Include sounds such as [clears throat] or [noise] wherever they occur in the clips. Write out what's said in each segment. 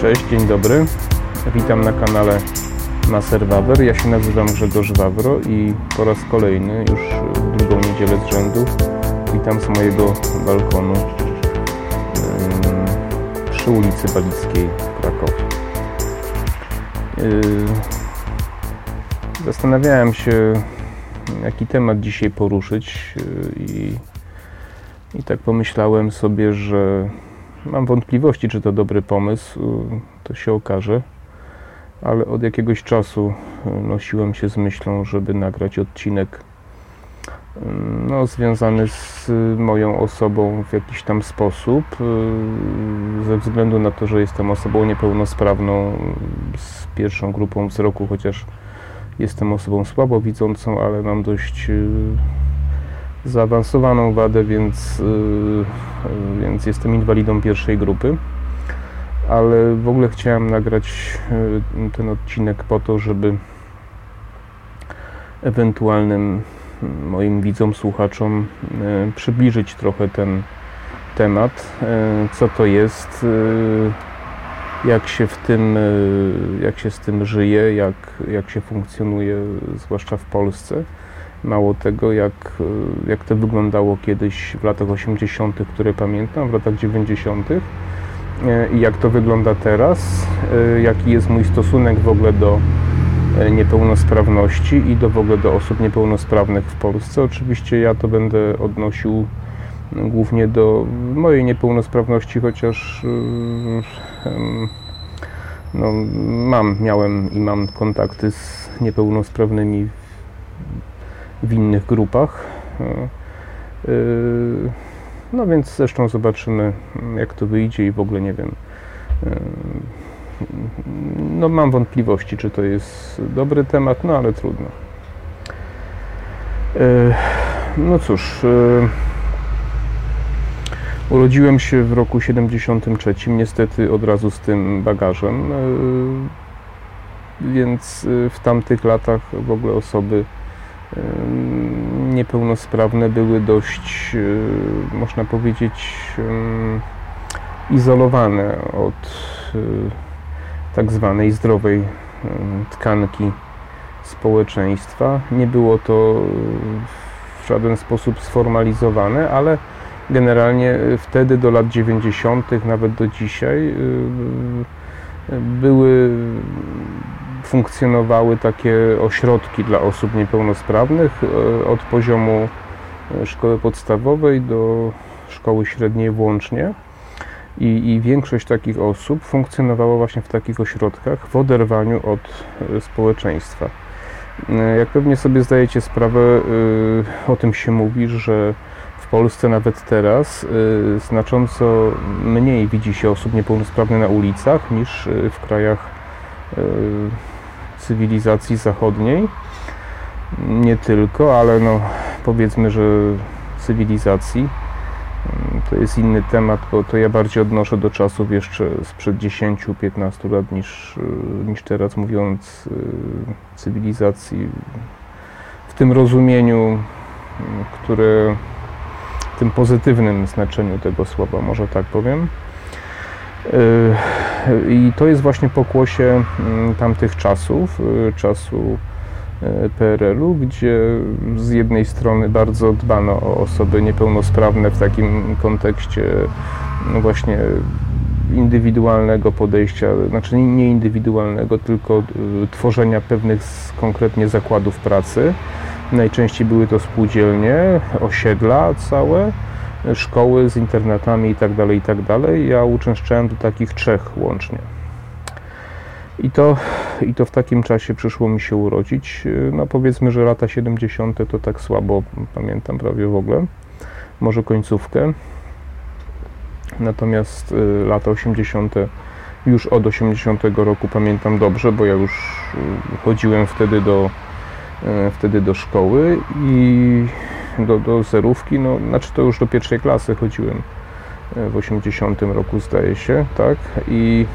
Cześć, dzień dobry. Witam na kanale Maser Wawer. Ja się nazywam Grzegorz Wawro i po raz kolejny, już drugą niedzielę z rzędu, witam z mojego balkonu przy ulicy Balickiej w Krakowie. Yy, zastanawiałem się, jaki temat dzisiaj poruszyć yy, i, i tak pomyślałem sobie, że mam wątpliwości, czy to dobry pomysł, yy, to się okaże, ale od jakiegoś czasu nosiłem się z myślą, żeby nagrać odcinek no, związany z moją osobą w jakiś tam sposób, ze względu na to, że jestem osobą niepełnosprawną z pierwszą grupą wzroku, chociaż jestem osobą słabo widzącą, ale mam dość zaawansowaną wadę, więc, więc jestem inwalidą pierwszej grupy. Ale w ogóle chciałem nagrać ten odcinek po to, żeby ewentualnym moim widzom, słuchaczom e, przybliżyć trochę ten temat, co to jest, jak się w tym, jak się z tym żyje, jak, jak się funkcjonuje, zwłaszcza w Polsce. Mało tego, jak, jak to wyglądało kiedyś w latach 80., które pamiętam, w latach 90. i jak to wygląda teraz, jaki jest mój stosunek w ogóle do, E, niepełnosprawności i do w ogóle do osób niepełnosprawnych w Polsce. Oczywiście ja to będę odnosił głównie do mojej niepełnosprawności, chociaż e, no, mam, miałem i mam kontakty z niepełnosprawnymi w innych grupach. E, no więc zresztą zobaczymy, jak to wyjdzie i w ogóle nie wiem no mam wątpliwości, czy to jest dobry temat, no ale trudno. E, no cóż, e, urodziłem się w roku 73, niestety od razu z tym bagażem, e, więc w tamtych latach w ogóle osoby niepełnosprawne były dość, można powiedzieć, izolowane od tak zwanej zdrowej tkanki społeczeństwa. Nie było to w żaden sposób sformalizowane, ale generalnie wtedy do lat 90., nawet do dzisiaj, były, funkcjonowały takie ośrodki dla osób niepełnosprawnych y, od poziomu szkoły podstawowej do szkoły średniej włącznie. I, I, większość takich osób funkcjonowała właśnie w takich ośrodkach w oderwaniu od e, społeczeństwa. E, jak pewnie sobie zdajecie sprawę, e, o tym się mówi, że w Polsce nawet teraz znacząco mniej widzi się osób niepełnosprawnych na ulicach niż w krajach cywilizacji zachodniej. Nie tylko, ale no powiedzmy, że cywilizacji to jest inny temat, bo to ja bardziej odnoszę do czasów jeszcze sprzed 10-15 lat niż, y, niż teraz, mówiąc y, cywilizacji w tym rozumieniu, które w tym pozytywnym znaczeniu tego słowa, może tak powiem. Y, I to jest właśnie pokłosie mm, tamtych czasów, czasu E, PRL-u, gdzie z jednej strony bardzo dbano o osoby niepełnosprawne w takim kontekście no właśnie indywidualnego podejścia, znaczy nie indywidualnego, tylko e, tworzenia pewnych konkretnie zakładów pracy. Najczęściej były to spółdzielnie, osiedla całe, szkoły z internatami itd. Tak. Tak ja uczęszczałem do takich trzech łącznie. I to, I to w takim czasie przyszło mi się urodzić. No powiedzmy, że lata 70. to tak słabo pamiętam prawie w ogóle. Może końcówkę. Natomiast y, lata 80. już od 80 roku pamiętam dobrze, bo ja już y, chodziłem wtedy do, y, wtedy do szkoły i do, do zerówki, no, znaczy to już do pierwszej klasy chodziłem w 80 roku zdaje się, tak, i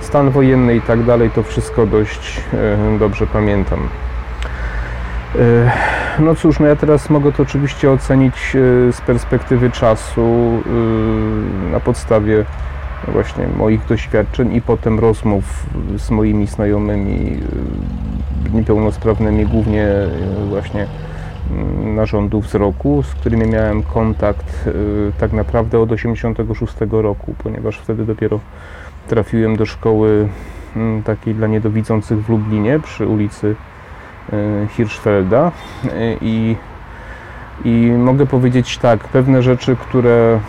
stan wojenny i tak dalej, to wszystko dość e, dobrze pamiętam. E, no cóż, no ja teraz mogę to oczywiście ocenić e, z perspektywy czasu na podstawie właśnie moich doświadczeń i potem rozmów z moimi znajomymi niepełnosprawnymi, głównie właśnie narządu wzroku, z którymi miałem kontakt y, tak naprawdę od 86 roku, ponieważ wtedy dopiero trafiłem do szkoły mm, takiej dla niedowidzących w Lublinie przy ulicy Hirschfelda i, i mogę powiedzieć tak, pewne rzeczy, które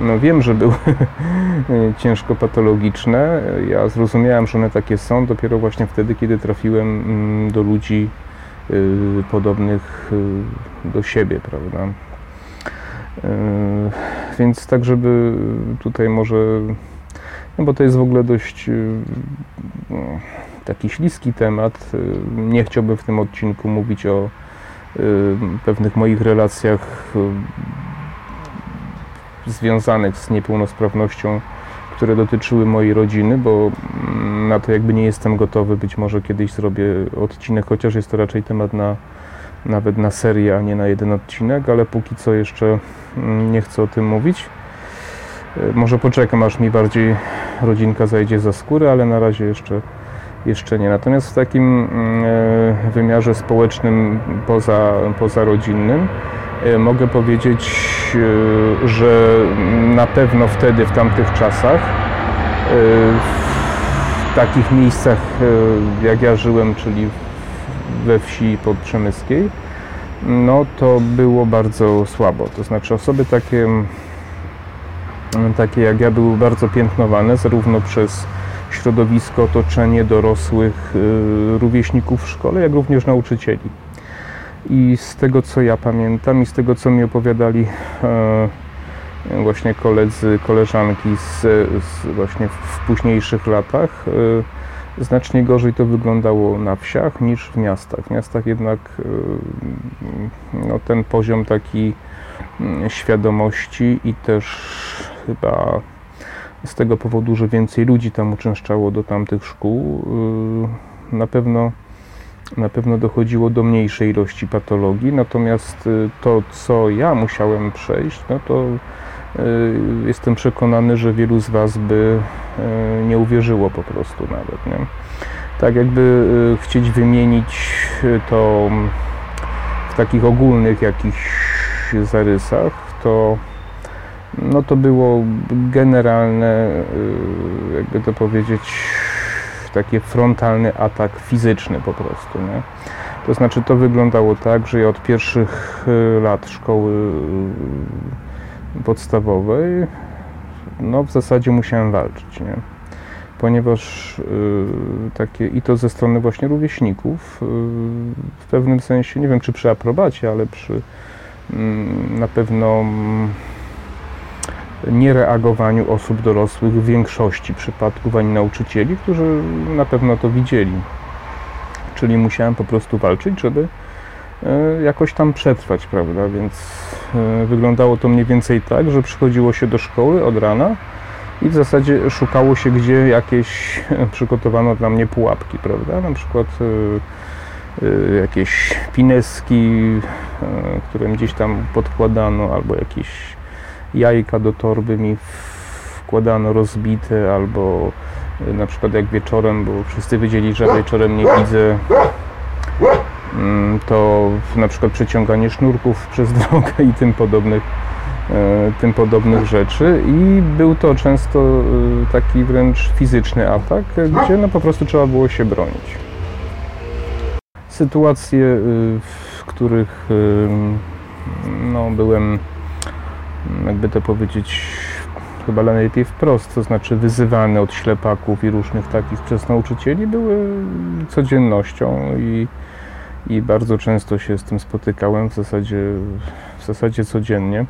no wiem, że były [laughs] ciężko patologiczne. Ja zrozumiałem, że one takie są dopiero właśnie wtedy, kiedy trafiłem mm, do ludzi y, podobnych y, do siebie, prawda? Y, więc tak, żeby tutaj może, no bo to jest w ogóle dość no, taki śliski temat. Nie chciałbym w tym odcinku mówić o pewnych moich relacjach związanych z niepełnosprawnością, które dotyczyły mojej rodziny, bo mm, na to jakby nie jestem gotowy. Być może kiedyś zrobię odcinek, chociaż jest to raczej temat na nawet na serię, a nie na jeden odcinek, ale póki co jeszcze mm, nie chcę o tym mówić. E, może poczekam, aż mi bardziej rodzinka zajdzie za skórę, ale na razie jeszcze, jeszcze nie. Natomiast w takim mm, e, wymiarze społecznym poza, pozarodzinnym E, mogę powiedzieć, e, że na pewno wtedy, w tamtych czasach, e, w takich miejscach, jak ja żyłem, czyli we wsi podprzemyskiej, no to było bardzo słabo. To znaczy osoby takie, takie jak ja były bardzo piętnowane zarówno przez środowisko, otoczenie dorosłych rówieśników w szkole, jak również nauczycieli. I z tego co ja pamiętam i z tego co mi opowiadali e, właśnie koledzy, koleżanki z, z właśnie w późniejszych latach, e, znacznie gorzej to wyglądało na wsiach niż w miastach. W miastach jednak e, no, ten poziom taki mm, świadomości i też chyba z tego powodu, że więcej ludzi tam uczęszczało do tamtych szkół, na pewno na pewno dochodziło do mniejszej ilości patologii, natomiast y, to, co ja musiałem przejść, no to y, jestem przekonany, że wielu z Was by y, nie uwierzyło po prostu nawet. Nie? Tak jakby chcieć wymienić to w takich ogólnych jakichś zarysach, to no to było generalne, jakby to powiedzieć, taki frontalny atak fizyczny po prostu. Nie? To znaczy to wyglądało tak, że ja od pierwszych y, lat szkoły y, podstawowej no w zasadzie musiałem walczyć, nie? ponieważ y, takie i to ze strony właśnie rówieśników w pewnym sensie, nie wiem czy przy aprobacie, ale przy y, na pewno mm, niereagowaniu osób dorosłych w większości przypadków, ani nauczycieli, którzy na pewno to widzieli. Czyli musiałem po prostu walczyć, żeby e, jakoś tam przetrwać, prawda? Więc e, wyglądało to mniej więcej tak, że przychodziło się do szkoły od rana i w zasadzie szukało się, gdzie jakieś [laughs] przygotowano dla mnie pułapki, prawda? Na przykład e, jakieś pineski, które gdzieś tam podkładano, albo jakieś jajka do torby mi wkładano rozbite, albo y, na przykład jak wieczorem, bo wszyscy wiedzieli, że wieczorem nie widzę, mm, to na przykład przeciąganie sznurków przez [laughs] drogę i tym podobnych, y, tym podobnych rzeczy i był to często y, taki wręcz fizyczny atak, gdzie no po prostu trzeba było się bronić. Sytuacje, w których no, byłem jakby to powiedzieć, chyba najlepiej wprost, to znaczy wyzywane od ślepaków i różnych takich przez nauczycieli, były codziennością i, i bardzo często się z tym spotykałem, w zasadzie, w zasadzie codziennie.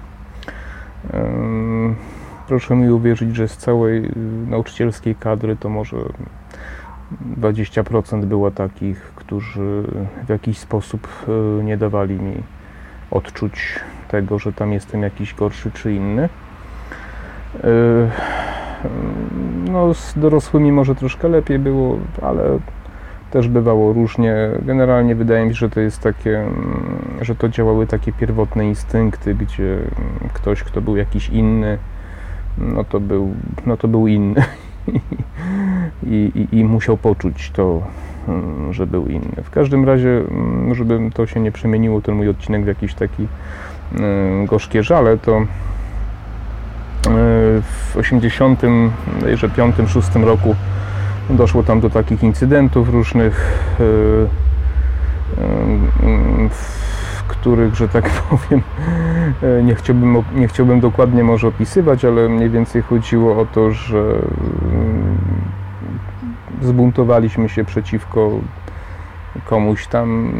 Proszę mi uwierzyć, że z całej nauczycielskiej kadry to może 20% było takich, którzy w jakiś sposób e, nie dawali mi odczuć tego, że tam jestem jakiś gorszy czy inny. E, no, z dorosłymi może troszkę lepiej było, ale też bywało różnie. Generalnie wydaje mi się, że to jest takie, że to działały takie pierwotne instynkty, gdzie ktoś, kto był jakiś inny, no to był, no to był inny. [laughs] I, i, I musiał poczuć to, mm, że był inny. W każdym razie, mm, żeby to się nie przemieniło, ten mój odcinek w jakiś taki mm, gorzkie żale, to e, w 85, 6 roku doszło tam do takich incydentów różnych, e, w których, że tak [laughs] powiem, nie chciałbym, nie chciałbym dokładnie może opisywać, ale mniej więcej chodziło o to, że zbuntowaliśmy się przeciwko komuś tam,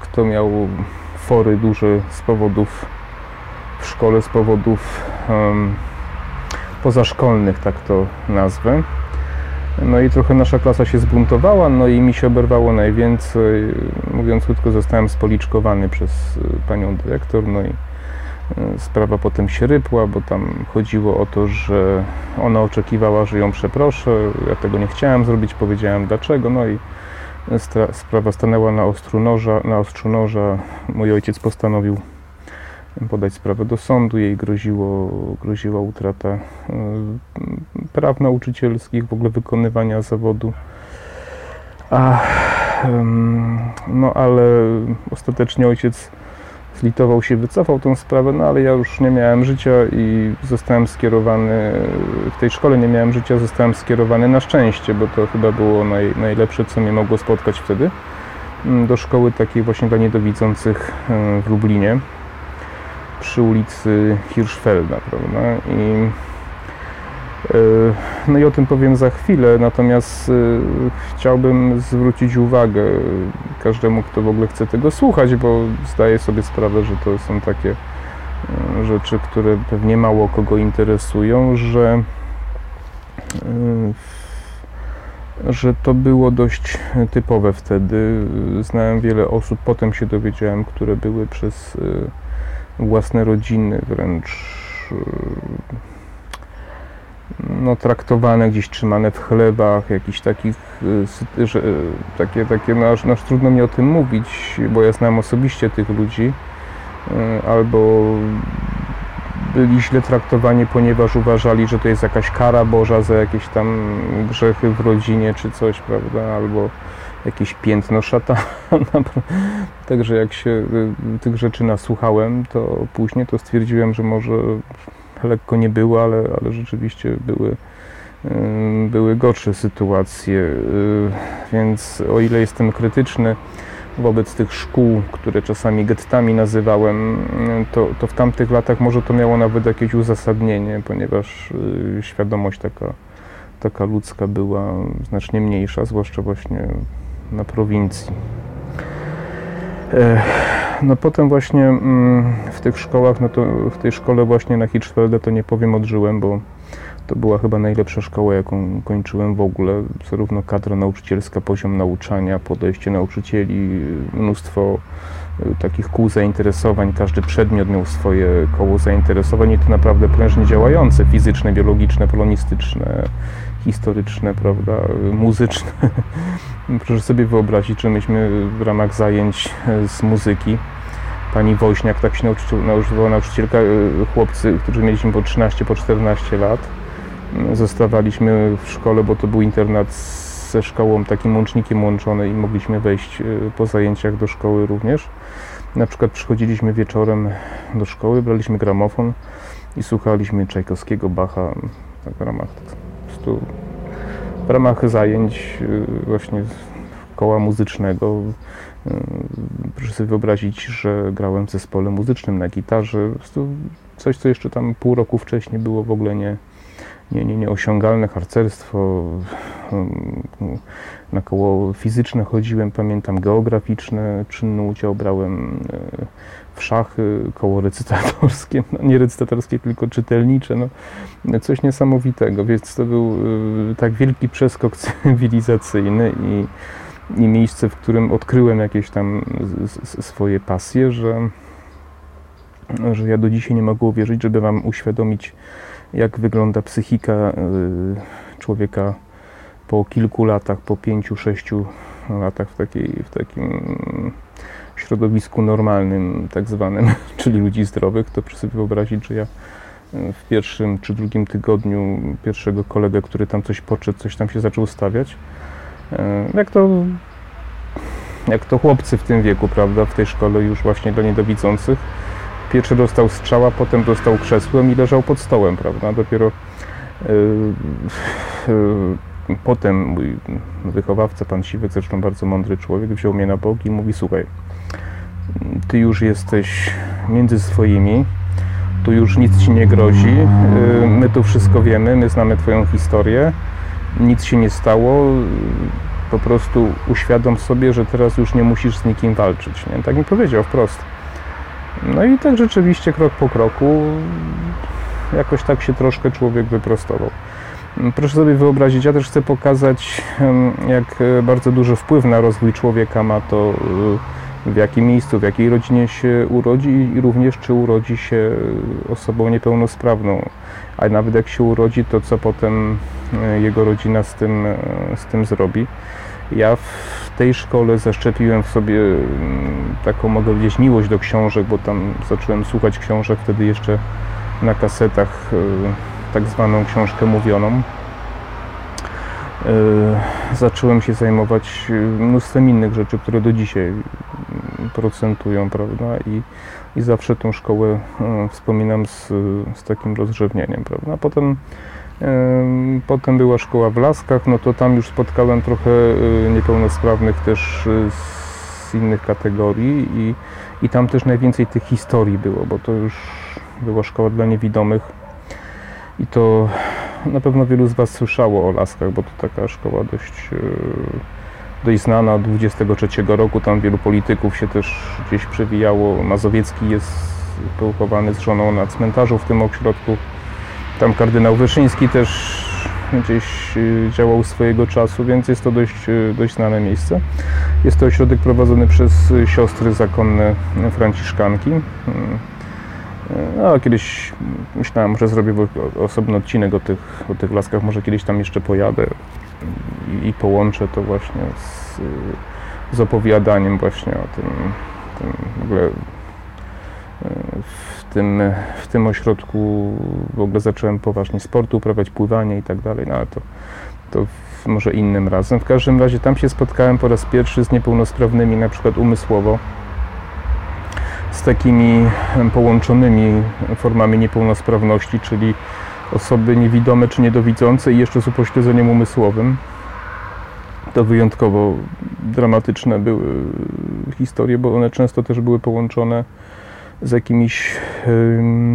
kto miał fory duże z powodów w szkole, z powodów um, pozaszkolnych, tak to nazwę. No i trochę nasza klasa się zbuntowała, no i mi się oberwało najwięcej. Mówiąc krótko, zostałem spoliczkowany przez y, panią dyrektor, no i y, sprawa potem się rypła, bo tam chodziło o to, że ona oczekiwała, że ją przeproszę. Ja tego nie chciałem zrobić, powiedziałem dlaczego, no i sprawa stanęła na ostrzu noża. Na ostrzu noża. Mój ojciec postanowił podać sprawę do sądu. Jej groziło, groziła utrata e, praw nauczycielskich, w ogóle wykonywania zawodu. A, no ale ostatecznie ojciec zlitował się, wycofał tę sprawę, no ale ja już nie miałem życia i zostałem skierowany, w tej szkole nie miałem życia, zostałem skierowany na szczęście, bo to chyba było naj, najlepsze, co mnie mogło spotkać wtedy, do szkoły takiej właśnie dla niedowidzących e, w Lublinie przy ulicy Hirschfelda, prawda? I, no i o tym powiem za chwilę, natomiast e, chciałbym zwrócić uwagę każdemu, kto w ogóle chce tego słuchać, bo zdaję sobie sprawę, że to są takie e, rzeczy, które pewnie mało kogo interesują, że że to było dość typowe wtedy. Znałem wiele osób, potem się dowiedziałem, które były przez własne rodziny wręcz e, no, traktowane, gdzieś trzymane w chlebach, jakichś takich, e, że, takie, takie no, aż, no, aż trudno mi o tym mówić, bo ja znam osobiście tych ludzi, albo byli źle traktowani, ponieważ uważali, że to jest jakaś kara Boża za jakieś tam grzechy w rodzinie czy coś, prawda, albo jakieś piętno szatana. [laughs] Także jak się y, tych rzeczy nasłuchałem, to później to stwierdziłem, że może lekko nie było, ale, ale rzeczywiście były, y, były gorsze sytuacje. Y, więc o ile jestem krytyczny wobec tych szkół, które czasami gettami nazywałem, to, to w tamtych latach może to miało nawet jakieś uzasadnienie, ponieważ świadomość taka, taka ludzka była znacznie mniejsza, zwłaszcza właśnie na prowincji. No potem właśnie mm, w tych szkołach, no to w tej szkole właśnie na Hirschfelde to nie powiem odżyłem, bo to była chyba najlepsza szkoła, jaką kończyłem w ogóle. Zarówno kadra nauczycielska, poziom nauczania, podejście nauczycieli, mnóstwo e, takich kół zainteresowań. Każdy przedmiot miał swoje koło zainteresowań i to naprawdę prężnie działające, fizyczne, biologiczne, polonistyczne, historyczne, prawda, muzyczne. [laughs] Proszę sobie wyobrazić, że myśmy w ramach zajęć e, z muzyki, pani Woźniak, tak się nauczyła nauczycielka, e, chłopcy, którzy mieliśmy po 13, po 14 lat, zostawaliśmy w szkole, bo to był internat ze szkołą, takim łącznikiem łączony i mogliśmy wejść e, po zajęciach do szkoły również. Na przykład przychodziliśmy wieczorem do szkoły, braliśmy gramofon i słuchaliśmy Czajkowskiego, Bacha tak w ramach prostu w ramach zajęć y, właśnie koła muzycznego y, proszę sobie wyobrazić, że grałem w zespole muzycznym na gitarze. Coś, co jeszcze tam pół roku wcześniej było w ogóle nie, nie, nie, nieosiągalne, harcerstwo. Y, na koło fizyczne chodziłem, pamiętam geograficzne, czynny udział brałem w szachy, koło recytatorskie, no nie recytatorskie, tylko czytelnicze, no, coś niesamowitego, więc to był y, tak wielki przeskok [laughs] cywilizacyjny i, i miejsce, w którym odkryłem jakieś tam swoje pasje, że, że ja do dzisiaj nie mogę uwierzyć, żeby Wam uświadomić, jak wygląda psychika y, człowieka po kilku latach, po pięciu, sześciu latach w, takiej, w takim środowisku normalnym, tak zwanym, [laughs] czyli ludzi zdrowych, to proszę sobie wyobrazić, że ja w pierwszym czy drugim tygodniu pierwszego kolegę, który tam coś poczedł, coś tam się zaczął stawiać. Jak to, jak to chłopcy w tym wieku, prawda, w tej szkole już właśnie dla niedowidzących. Pierwszy dostał strzała, potem dostał krzesłem i leżał pod stołem, prawda. Dopiero yy, yy, potem mój wychowawca, pan Siwek, zresztą bardzo mądry człowiek, wziął mnie na bok i mówi, słuchaj, ty już jesteś między swoimi, tu już nic ci nie grozi, yy, my tu wszystko wiemy, my znamy twoją historię, nic się nie stało, po prostu uświadom sobie, że teraz już nie musisz z nikim walczyć. Nie? Tak mi powiedział wprost. No i tak rzeczywiście krok po kroku jakoś tak się troszkę człowiek wyprostował. Proszę sobie wyobrazić, ja też chcę pokazać, jak bardzo duży wpływ na rozwój człowieka ma to, w jakim miejscu, w jakiej rodzinie się urodzi i również czy urodzi się osobą niepełnosprawną. A nawet jak się urodzi, to co potem e, jego rodzina z tym, e, z tym zrobi. Ja w tej szkole zaszczepiłem w sobie mm, taką, mogę powiedzieć, miłość do książek, bo tam zacząłem słuchać książek wtedy jeszcze na kasetach, e, tak zwaną książkę mówioną. Zacząłem się zajmować mnóstwem innych rzeczy, które do dzisiaj procentują, prawda? I, i zawsze tą szkołę wspominam z, z takim rozrzewnieniem, prawda? Potem Potem była szkoła w Laskach, no to tam już spotkałem trochę niepełnosprawnych też z innych kategorii i, i tam też najwięcej tych historii było, bo to już była szkoła dla niewidomych i to na pewno wielu z Was słyszało o Laskach, bo to taka szkoła dość, y, dość znana od 23 roku, tam wielu polityków się też gdzieś przewijało, Mazowiecki jest pochowany z żoną na cmentarzu w tym ośrodku. Tam kardynał Wyszyński też gdzieś y, działał swojego czasu, więc jest to dość, y, dość znane miejsce. Jest to ośrodek prowadzony przez siostry zakonne Franciszkanki. No, kiedyś myślałem, że zrobię osobny odcinek o tych, o tych laskach, może kiedyś tam jeszcze pojadę i, połączę to właśnie z, z opowiadaniem właśnie o tym, tym w ogóle w tym, w tym ośrodku. W ogóle zacząłem poważnie sport uprawiać, pływanie i tak dalej, no ale to, to może innym razem. W każdym razie tam się spotkałem po raz pierwszy z niepełnosprawnymi, na przykład umysłowo, z takimi połączonymi formami niepełnosprawności, czyli osoby niewidome czy niedowidzące i jeszcze z upośledzeniem umysłowym. To wyjątkowo dramatyczne były historie, bo one często też były połączone z jakimiś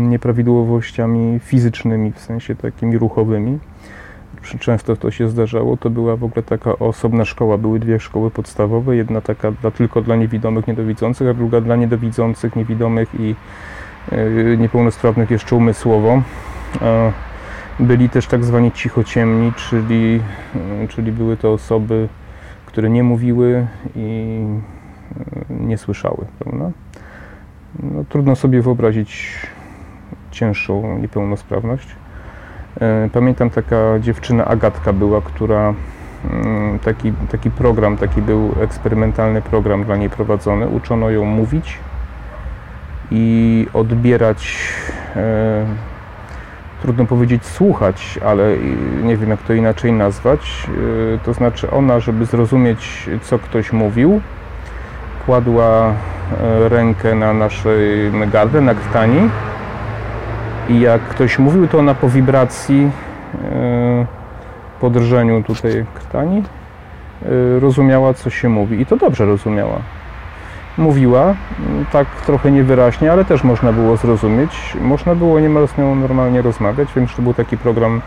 nieprawidłowościami fizycznymi, w sensie takimi ruchowymi. Często to się zdarzało. To była w ogóle taka osobna szkoła. Były dwie szkoły podstawowe. Jedna taka dla, tylko dla niewidomych, niedowidzących, a druga dla niedowidzących, niewidomych i e, niepełnosprawnych jeszcze umysłowo. Byli też tak zwani cichociemni, czyli, e, czyli były to osoby, które nie mówiły i e, nie słyszały. Prawda? no, trudno sobie wyobrazić cięższą niepełnosprawność. E, pamiętam taka dziewczyna Agatka była, która mm, taki, taki program, taki był eksperymentalny program dla niej prowadzony. Uczono ją mówić i odbierać, e, trudno powiedzieć słuchać, ale nie wiem jak to inaczej nazwać. E, to znaczy ona, żeby zrozumieć co ktoś mówił, kładła e, rękę na naszej gardę, na krtani i jak ktoś mówił, to ona po wibracji, e, po drżeniu tutaj krtani e, rozumiała, co się mówi i to dobrze rozumiała. Mówiła, tak trochę niewyraźnie, ale też można było zrozumieć. Można było niemal z nią normalnie rozmawiać, wiem, że to był taki program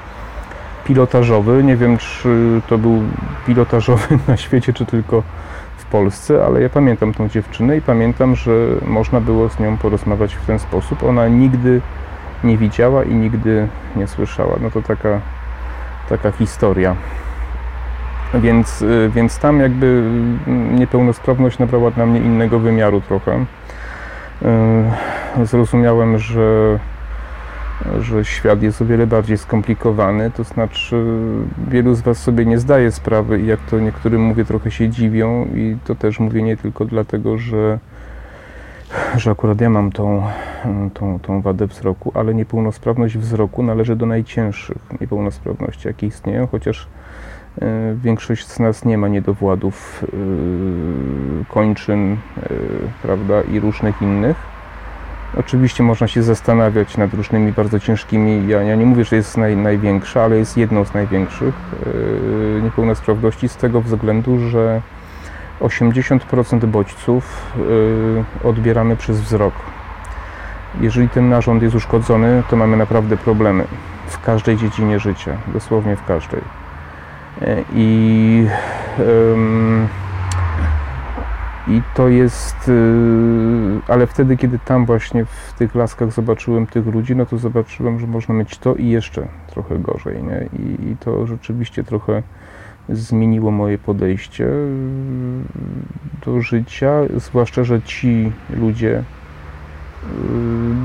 pilotażowy. Nie wiem, czy to był pilotażowy [laughs] na świecie, czy tylko Polsce, ale ja pamiętam tą dziewczynę i pamiętam, że można było z nią porozmawiać w ten sposób. Ona nigdy nie widziała i nigdy nie słyszała. No to taka, taka historia. Więc, y, więc tam jakby niepełnosprawność nabrała dla mnie innego wymiaru trochę. Y, zrozumiałem, że że świat jest o wiele bardziej skomplikowany, to znaczy wielu z Was sobie nie zdaje sprawy i jak to niektórym mówię, trochę się dziwią i to też mówię nie tylko dlatego, że że akurat ja mam tą, tą, tą wadę wzroku, ale niepełnosprawność wzroku należy do najcięższych niepełnosprawności, jakie istnieją, chociaż e, większość z nas nie ma niedowładów e, kończyn, e, prawda, i różnych innych. Oczywiście można się zastanawiać nad różnymi bardzo ciężkimi, ja, ja nie mówię, że jest naj, największa, ale jest jedną z największych niepełnosprawności z tego względu, że 80% bodźców y, odbieramy przez wzrok. Jeżeli ten narząd jest uszkodzony, to mamy naprawdę problemy w każdej dziedzinie życia, dosłownie w każdej. Y, I, i to jest, y, ale wtedy, kiedy tam właśnie w tych laskach zobaczyłem tych ludzi, no to zobaczyłem, że można mieć to i jeszcze trochę gorzej. Nie? I, i to rzeczywiście trochę zmieniło moje podejście do życia, zwłaszcza, że ci ludzie y,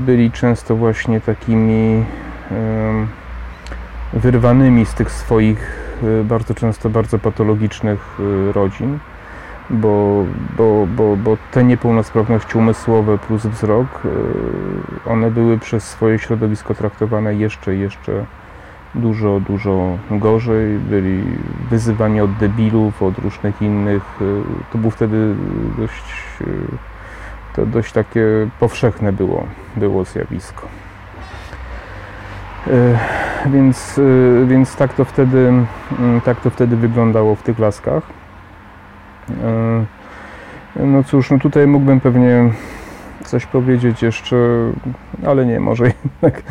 byli często właśnie takimi wyrwanymi z tych swoich y, bardzo często bardzo patologicznych y, rodzin, bo, bo, bo, bo te niepełnosprawności umysłowe plus wzrok, one były przez swoje środowisko traktowane jeszcze, jeszcze dużo, dużo gorzej. Byli wyzywani od debilów, od różnych innych. Y, to był wtedy dość, y, to dość takie powszechne było, było zjawisko. Y, więc, więc tak, to wtedy, tak to wtedy wyglądało w tych laskach. No cóż, no tutaj mógłbym pewnie coś powiedzieć jeszcze, ale nie, może jednak,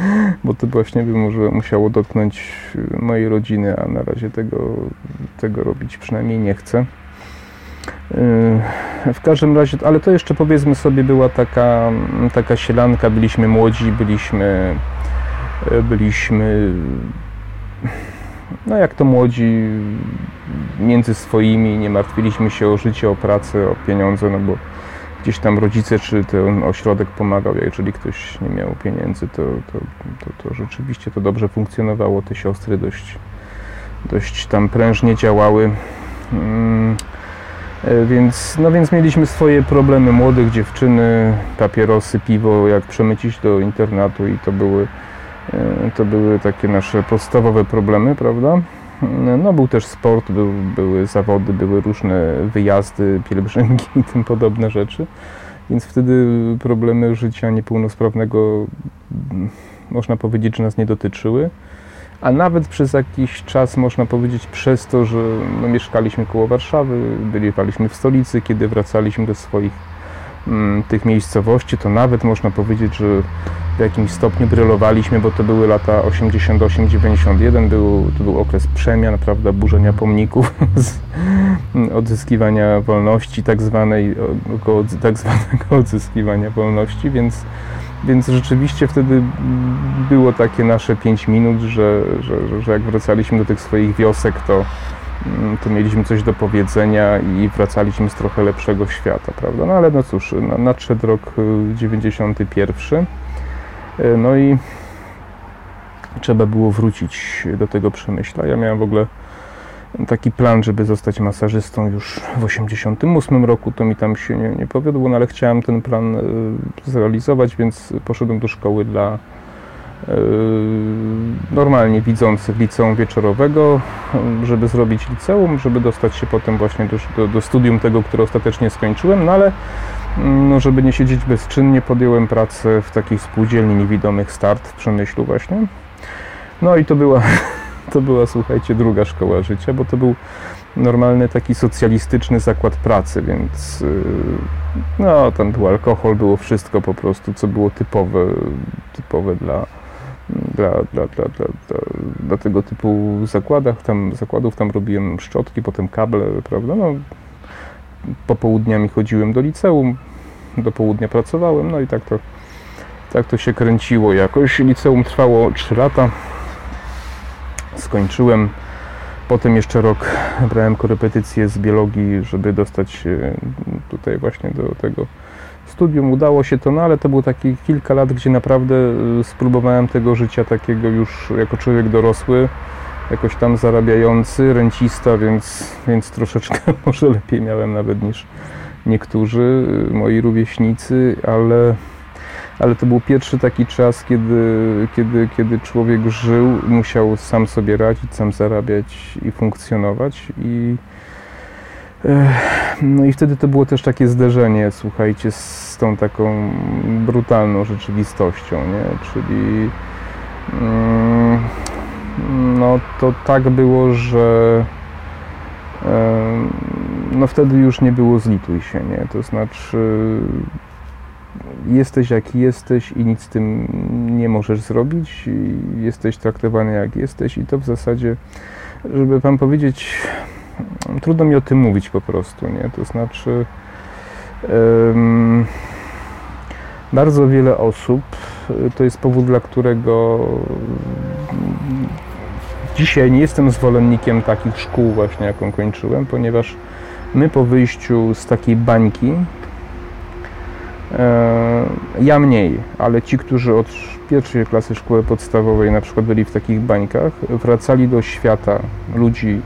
bo to właśnie by może musiało dotknąć mojej rodziny, a na razie tego, tego robić przynajmniej nie chcę. Yy, w każdym razie, ale to jeszcze powiedzmy sobie była taka, taka sielanka, byliśmy młodzi, byliśmy, byliśmy, no jak to młodzi, między swoimi, nie martwiliśmy się o życie, o pracę, o pieniądze, no bo gdzieś tam rodzice czy ten ośrodek pomagał, jeżeli ktoś nie miał pieniędzy, to, to, to, to rzeczywiście to dobrze funkcjonowało. Te siostry dość, dość tam prężnie działały. Mm, e, więc, no więc mieliśmy swoje problemy młodych dziewczyny, papierosy, piwo, jak przemycić do internatu i to były, e, to były takie nasze podstawowe problemy, prawda? No był też sport, był, były zawody, były różne wyjazdy, pielgrzymki i tym podobne rzeczy. Więc wtedy problemy życia niepełnosprawnego mm, można powiedzieć, że nas nie dotyczyły. A nawet przez jakiś czas można powiedzieć przez to, że no, mieszkaliśmy koło Warszawy, byliśmy w stolicy, kiedy wracaliśmy do swoich tych miejscowości, to nawet można powiedzieć, że w jakimś stopniu brylowaliśmy, bo to były lata 88-91, był, to był okres przemian, prawda, burzenia pomników, [laughs] odzyskiwania wolności, tak zwanej, tak zwanego [laughs] odzyskiwania wolności, więc, więc rzeczywiście wtedy było takie nasze 5 minut, że, że, że jak wracaliśmy do tych swoich wiosek, to, to mieliśmy coś do powiedzenia i wracaliśmy z trochę lepszego świata, prawda? No ale no cóż, nadszedł rok 91 E, no i trzeba było wrócić do tego przemyśla. Ja miałem w ogóle taki plan, żeby zostać masażystą już w 88 roku, to mi tam się nie, nie powiodło, no ale chciałem ten plan e, zrealizować, więc poszedłem do szkoły dla normalnie widzących liceum wieczorowego, żeby zrobić liceum, żeby dostać się potem właśnie do, do, studium tego, które ostatecznie skończyłem, no ale no, żeby nie siedzieć bezczynnie, podjąłem pracę w takiej spółdzielni niewidomych start w Przemyślu właśnie. No i to była, [laughs] to była, słuchajcie, druga szkoła życia, bo to był normalny taki socjalistyczny zakład pracy, więc y, no, tam był alkohol, było wszystko po prostu, co było typowe, typowe dla, dla, dla, dla, dla, dla, tego typu zakładach, tam, zakładów. Tam robiłem szczotki, potem kable, prawda, no, popołudniami chodziłem do liceum, do południa pracowałem, no i tak to, tak to się kręciło jakoś. Liceum trwało 3 lata, skończyłem. Potem jeszcze rok brałem korepetycje z biologii, żeby dostać się tutaj właśnie do tego studium. Udało się to, no ale to było takie kilka lat, gdzie naprawdę y, spróbowałem tego życia takiego już jako człowiek dorosły, jakoś tam zarabiający, rencista, więc, więc troszeczkę [laughs] może lepiej miałem nawet niż, niektórzy moi rówieśnicy, ale, ale to był pierwszy taki czas, kiedy, kiedy, kiedy człowiek żył, musiał sam sobie radzić, sam zarabiać i funkcjonować i no i wtedy to było też takie zderzenie, słuchajcie, z tą taką brutalną rzeczywistością, nie? Czyli mm, no to tak było, że no wtedy już nie było zlituj się, nie? To znaczy jesteś jaki jesteś i nic z tym nie możesz zrobić, jesteś traktowany jak jesteś i to w zasadzie, żeby Wam powiedzieć, trudno mi o tym mówić po prostu, nie? To znaczy um, bardzo wiele osób, to jest powód, dla którego dzisiaj nie jestem zwolennikiem takich szkół właśnie, jaką kończyłem, ponieważ my po wyjściu z takiej bańki, e, ja mniej, ale ci, którzy od pierwszej klasy szkoły podstawowej na przykład byli w takich bańkach, wracali do świata ludzi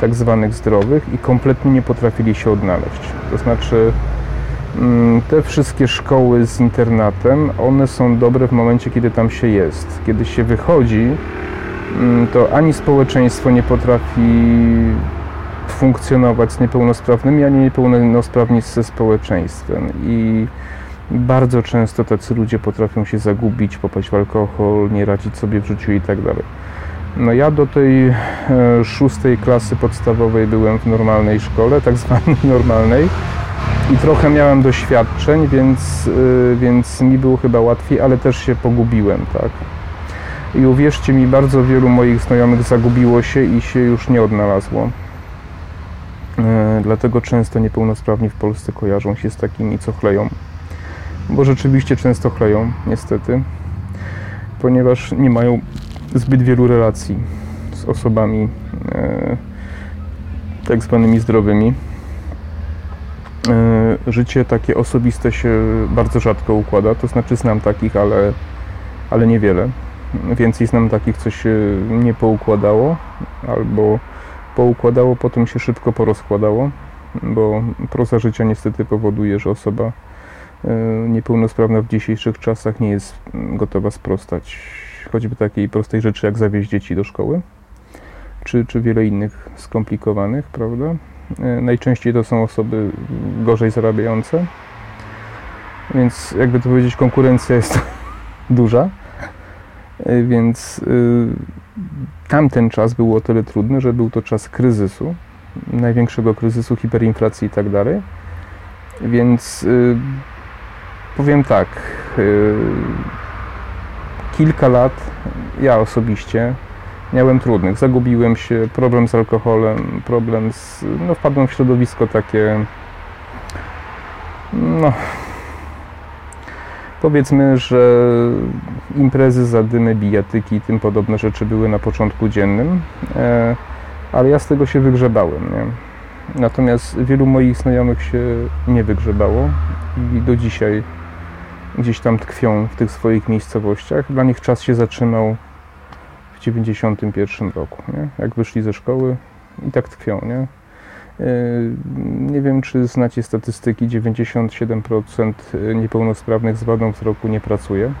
tak zwanych zdrowych i kompletnie nie potrafili się odnaleźć. To znaczy mm, te wszystkie szkoły z internatem, one są dobre w momencie, kiedy tam się jest. Kiedy się wychodzi, mm, to ani społeczeństwo nie potrafi funkcjonować z niepełnosprawnymi, ani niepełnosprawni ze społeczeństwem. I bardzo często tacy ludzie potrafią się zagubić, popaść w alkohol, nie radzić sobie w życiu i tak dalej. No ja do tej e, szóstej klasy podstawowej byłem w normalnej szkole, tak zwanej [laughs] normalnej i trochę miałem doświadczeń, więc, e, więc mi było chyba łatwiej, ale też się pogubiłem, tak. I uwierzcie mi, bardzo wielu moich znajomych zagubiło się i się już nie odnalazło. E, dlatego często niepełnosprawni w Polsce kojarzą się z takimi, co chleją. Bo rzeczywiście często chleją, niestety, ponieważ nie mają zbyt wielu relacji z osobami e, tak zwanymi zdrowymi. E, życie takie osobiste się bardzo rzadko układa, to znaczy znam takich, ale, ale niewiele. Więcej znam takich, co się nie poukładało albo poukładało, potem się szybko porozkładało, bo proza życia niestety powoduje, że osoba e, niepełnosprawna w dzisiejszych czasach nie jest gotowa sprostać choćby takiej prostej rzeczy jak zawieźć dzieci do szkoły, czy, czy wiele innych skomplikowanych, prawda? E, najczęściej to są osoby gorzej zarabiające, więc jakby to powiedzieć, konkurencja jest [laughs] duża, e, więc y, tamten czas był o tyle trudny, że był to czas kryzysu, największego kryzysu, hiperinflacji i tak dalej. Więc powiem tak, kilka lat ja osobiście miałem trudnych. Zagubiłem się, problem z alkoholem, problem z. No, wpadłem w środowisko takie. No. Powiedzmy, że imprezy, zadymy, bijatyki i tym podobne rzeczy były na początku dziennym, e, ale ja z tego się wygrzebałem. Nie? Natomiast wielu moich znajomych się nie wygrzebało i do dzisiaj gdzieś tam tkwią w tych swoich miejscowościach. Dla nich czas się zatrzymał w 91 roku, nie? jak wyszli ze szkoły i tak tkwią. Nie? Yy, nie wiem, czy znacie statystyki, 97% niepełnosprawnych z wadą wzroku nie pracuje.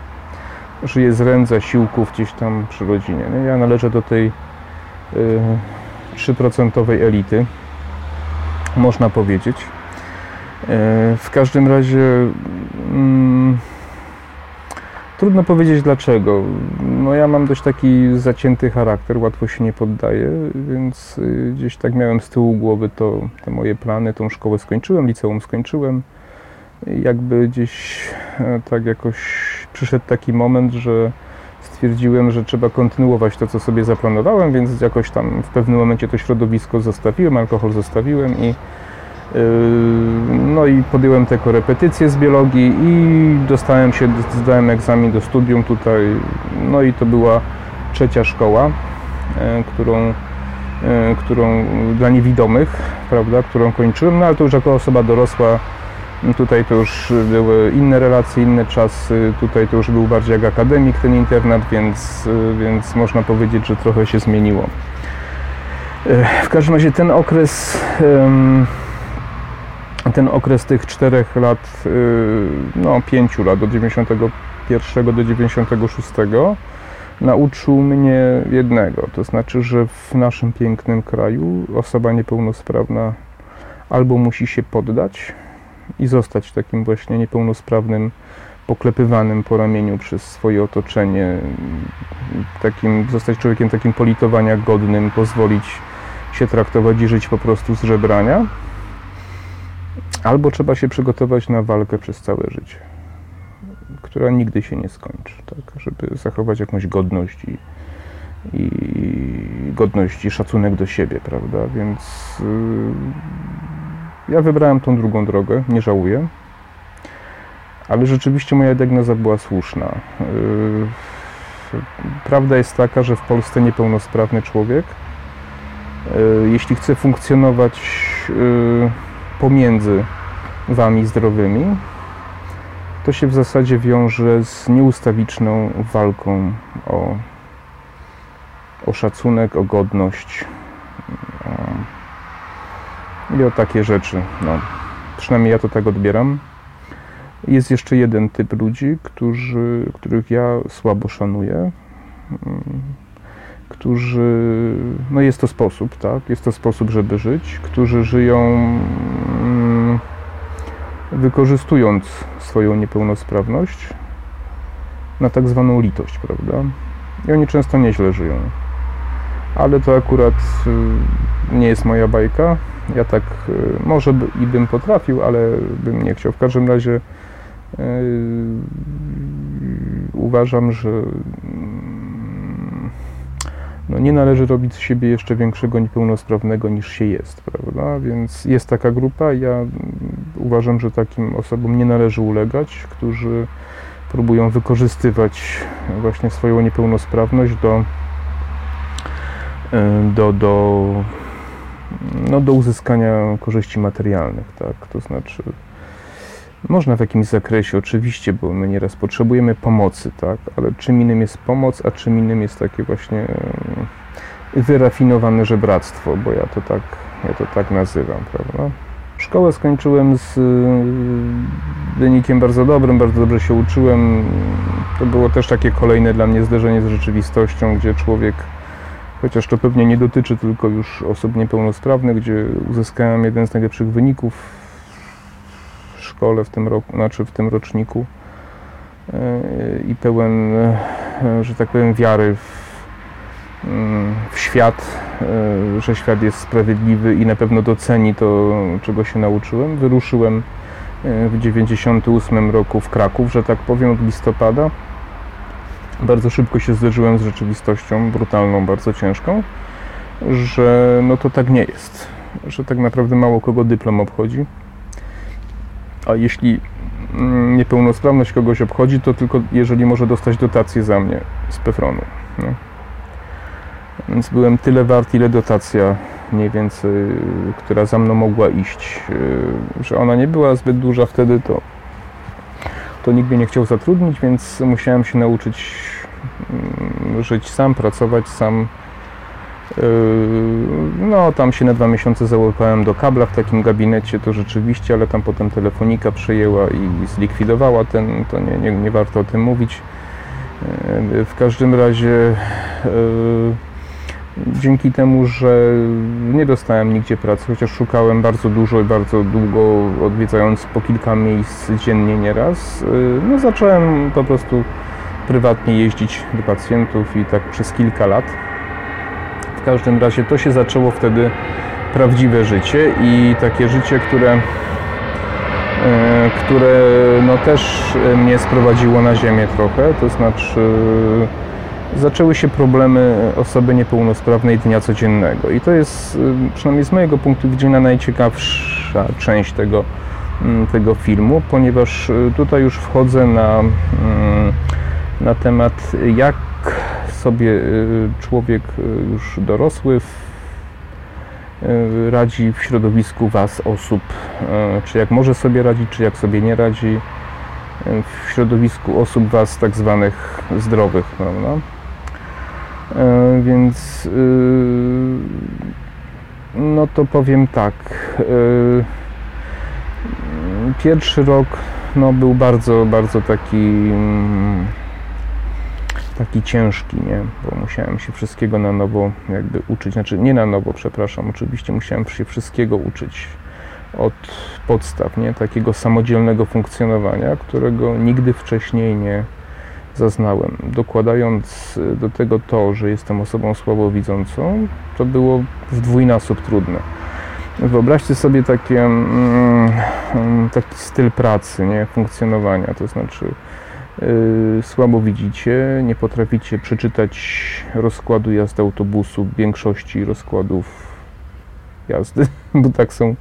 Żyje z ręk zasiłków gdzieś tam przy rodzinie. Nie? Ja należę do tej 3% yy, elity, można powiedzieć. W każdym razie mm, trudno powiedzieć dlaczego. No ja mam dość taki zacięty charakter, łatwo się nie poddaję, więc y, gdzieś tak miałem z tyłu głowy to, te moje plany, tą szkołę skończyłem, liceum skończyłem. Jakby gdzieś e, tak jakoś przyszedł taki moment, że stwierdziłem, że trzeba kontynuować to, co sobie zaplanowałem, więc jakoś tam w pewnym momencie to środowisko zostawiłem, alkohol zostawiłem i no i podjąłem te korepetycje z biologii i dostałem się, zdałem egzamin do studium tutaj. No i to była trzecia szkoła, e, którą, e, którą dla niewidomych, prawda, którą kończyłem, no ale to już jako osoba dorosła, tutaj to już były inne relacje, inne czasy, tutaj to już był bardziej jak akademik ten internat, więc, więc można powiedzieć, że trochę się zmieniło. E, w każdym razie ten okres ten okres tych czterech lat, y, no pięciu lat, do 91 do 96, nauczył mnie jednego. To znaczy, że w naszym pięknym kraju osoba niepełnosprawna albo musi się poddać i zostać takim właśnie niepełnosprawnym, poklepywanym po ramieniu przez swoje otoczenie, takim, zostać człowiekiem takim politowania godnym, pozwolić się traktować i żyć po prostu z żebrania Albo trzeba się przygotować na walkę przez całe życie, która nigdy się nie skończy, tak? żeby zachować jakąś godność i, i godność i szacunek do siebie, prawda? Więc yy, ja wybrałem tą drugą drogę, nie żałuję, ale rzeczywiście moja diagnoza była słuszna. Yy, prawda jest taka, że w Polsce niepełnosprawny człowiek, yy, jeśli chce funkcjonować yy, pomiędzy wami zdrowymi, to się w zasadzie wiąże z nieustawiczną walką o, o szacunek, o godność o, i o takie rzeczy. No, przynajmniej ja to tak odbieram. Jest jeszcze jeden typ ludzi, którzy, których ja słabo szanuję którzy, no jest to sposób, tak, jest to sposób, żeby żyć, którzy żyją mm, wykorzystując swoją niepełnosprawność na tak zwaną litość, prawda? I oni często nieźle żyją. Ale to akurat y, nie jest moja bajka. Ja tak y, może by, i bym potrafił, ale bym nie chciał. W każdym razie yy, uważam, że no nie należy robić z siebie jeszcze większego niepełnosprawnego niż się jest, prawda? Więc jest taka grupa, ja uważam, że takim osobom nie należy ulegać, którzy próbują wykorzystywać właśnie swoją niepełnosprawność do, e, do, do, no do uzyskania korzyści materialnych, tak? To znaczy można w jakimś zakresie, oczywiście, bo my nieraz potrzebujemy pomocy, tak, ale czym innym jest pomoc, a czym innym jest takie właśnie e, wyrafinowane żebractwo, bo ja to tak, ja to tak nazywam, prawda? Szkołę skończyłem z e, wynikiem bardzo dobrym, bardzo dobrze się uczyłem. To było też takie kolejne dla mnie zderzenie z rzeczywistością, gdzie człowiek, chociaż to pewnie nie dotyczy tylko już osób niepełnosprawnych, gdzie uzyskałem jeden z najlepszych wyników szkole w tym roku, znaczy w tym roczniku e, i pełen, e, że tak powiem, wiary w, mm, w świat, e, że świat jest sprawiedliwy i na pewno doceni to, czego się nauczyłem. Wyruszyłem w 98 roku w Kraków, że tak powiem, od listopada. Bardzo szybko się zderzyłem z rzeczywistością brutalną, bardzo ciężką, że no to tak nie jest, że tak naprawdę mało kogo dyplom obchodzi a jeśli mm, niepełnosprawność kogoś obchodzi, to tylko jeżeli może dostać dotację za mnie z Pefronu. No. Więc byłem tyle wart, ile dotacja mniej więcej, która za mną mogła iść. Y, że ona nie była zbyt duża wtedy, to, to nikt mnie nie chciał zatrudnić, więc musiałem się nauczyć mm, żyć sam, pracować sam, Yy, no, tam się na dwa miesiące załapałem do kabla w takim gabinecie, to rzeczywiście, ale tam potem telefonika przejęła i zlikwidowała ten, to nie, nie, nie warto o tym mówić. Yy, w każdym razie yy, dzięki temu, że nie dostałem nigdzie pracy, chociaż szukałem bardzo dużo i bardzo długo, odwiedzając po kilka miejsc dziennie nieraz, no zacząłem po prostu prywatnie jeździć do pacjentów i tak przez kilka lat każdym razie to się zaczęło wtedy prawdziwe życie i takie życie, które, e, które no też mnie sprowadziło na ziemię trochę, to znaczy zaczęły się problemy osoby niepełnosprawnej dnia codziennego. I to jest e, przynajmniej z mojego punktu widzenia najciekawsza część tego, mm, tego filmu, ponieważ e, tutaj już wchodzę na, mm, na temat jak sobie y, człowiek y, już dorosły y, radzi w środowisku Was osób, czy jak może sobie radzić, czy jak sobie nie radzi w środowisku osób Was tak zwanych zdrowych, prawda? Więc no to powiem tak. pierwszy rok no, był bardzo, bardzo taki mm, taki ciężki, nie? Bo musiałem się wszystkiego na nowo jakby uczyć. Znaczy nie na nowo, przepraszam, oczywiście musiałem się wszystkiego uczyć od podstaw, nie? Takiego samodzielnego funkcjonowania, którego nigdy wcześniej nie zaznałem. Dokładając do tego to, że jestem osobą słabowidzącą, to było w dwójnasób trudne. Wyobraźcie sobie takie, mm, mm, taki styl pracy, nie? funkcjonowania, to znaczy słabo widzicie, nie potraficie przeczytać rozkładu jazdy autobusu, większości rozkładów jazdy, [laughs] bo tak są,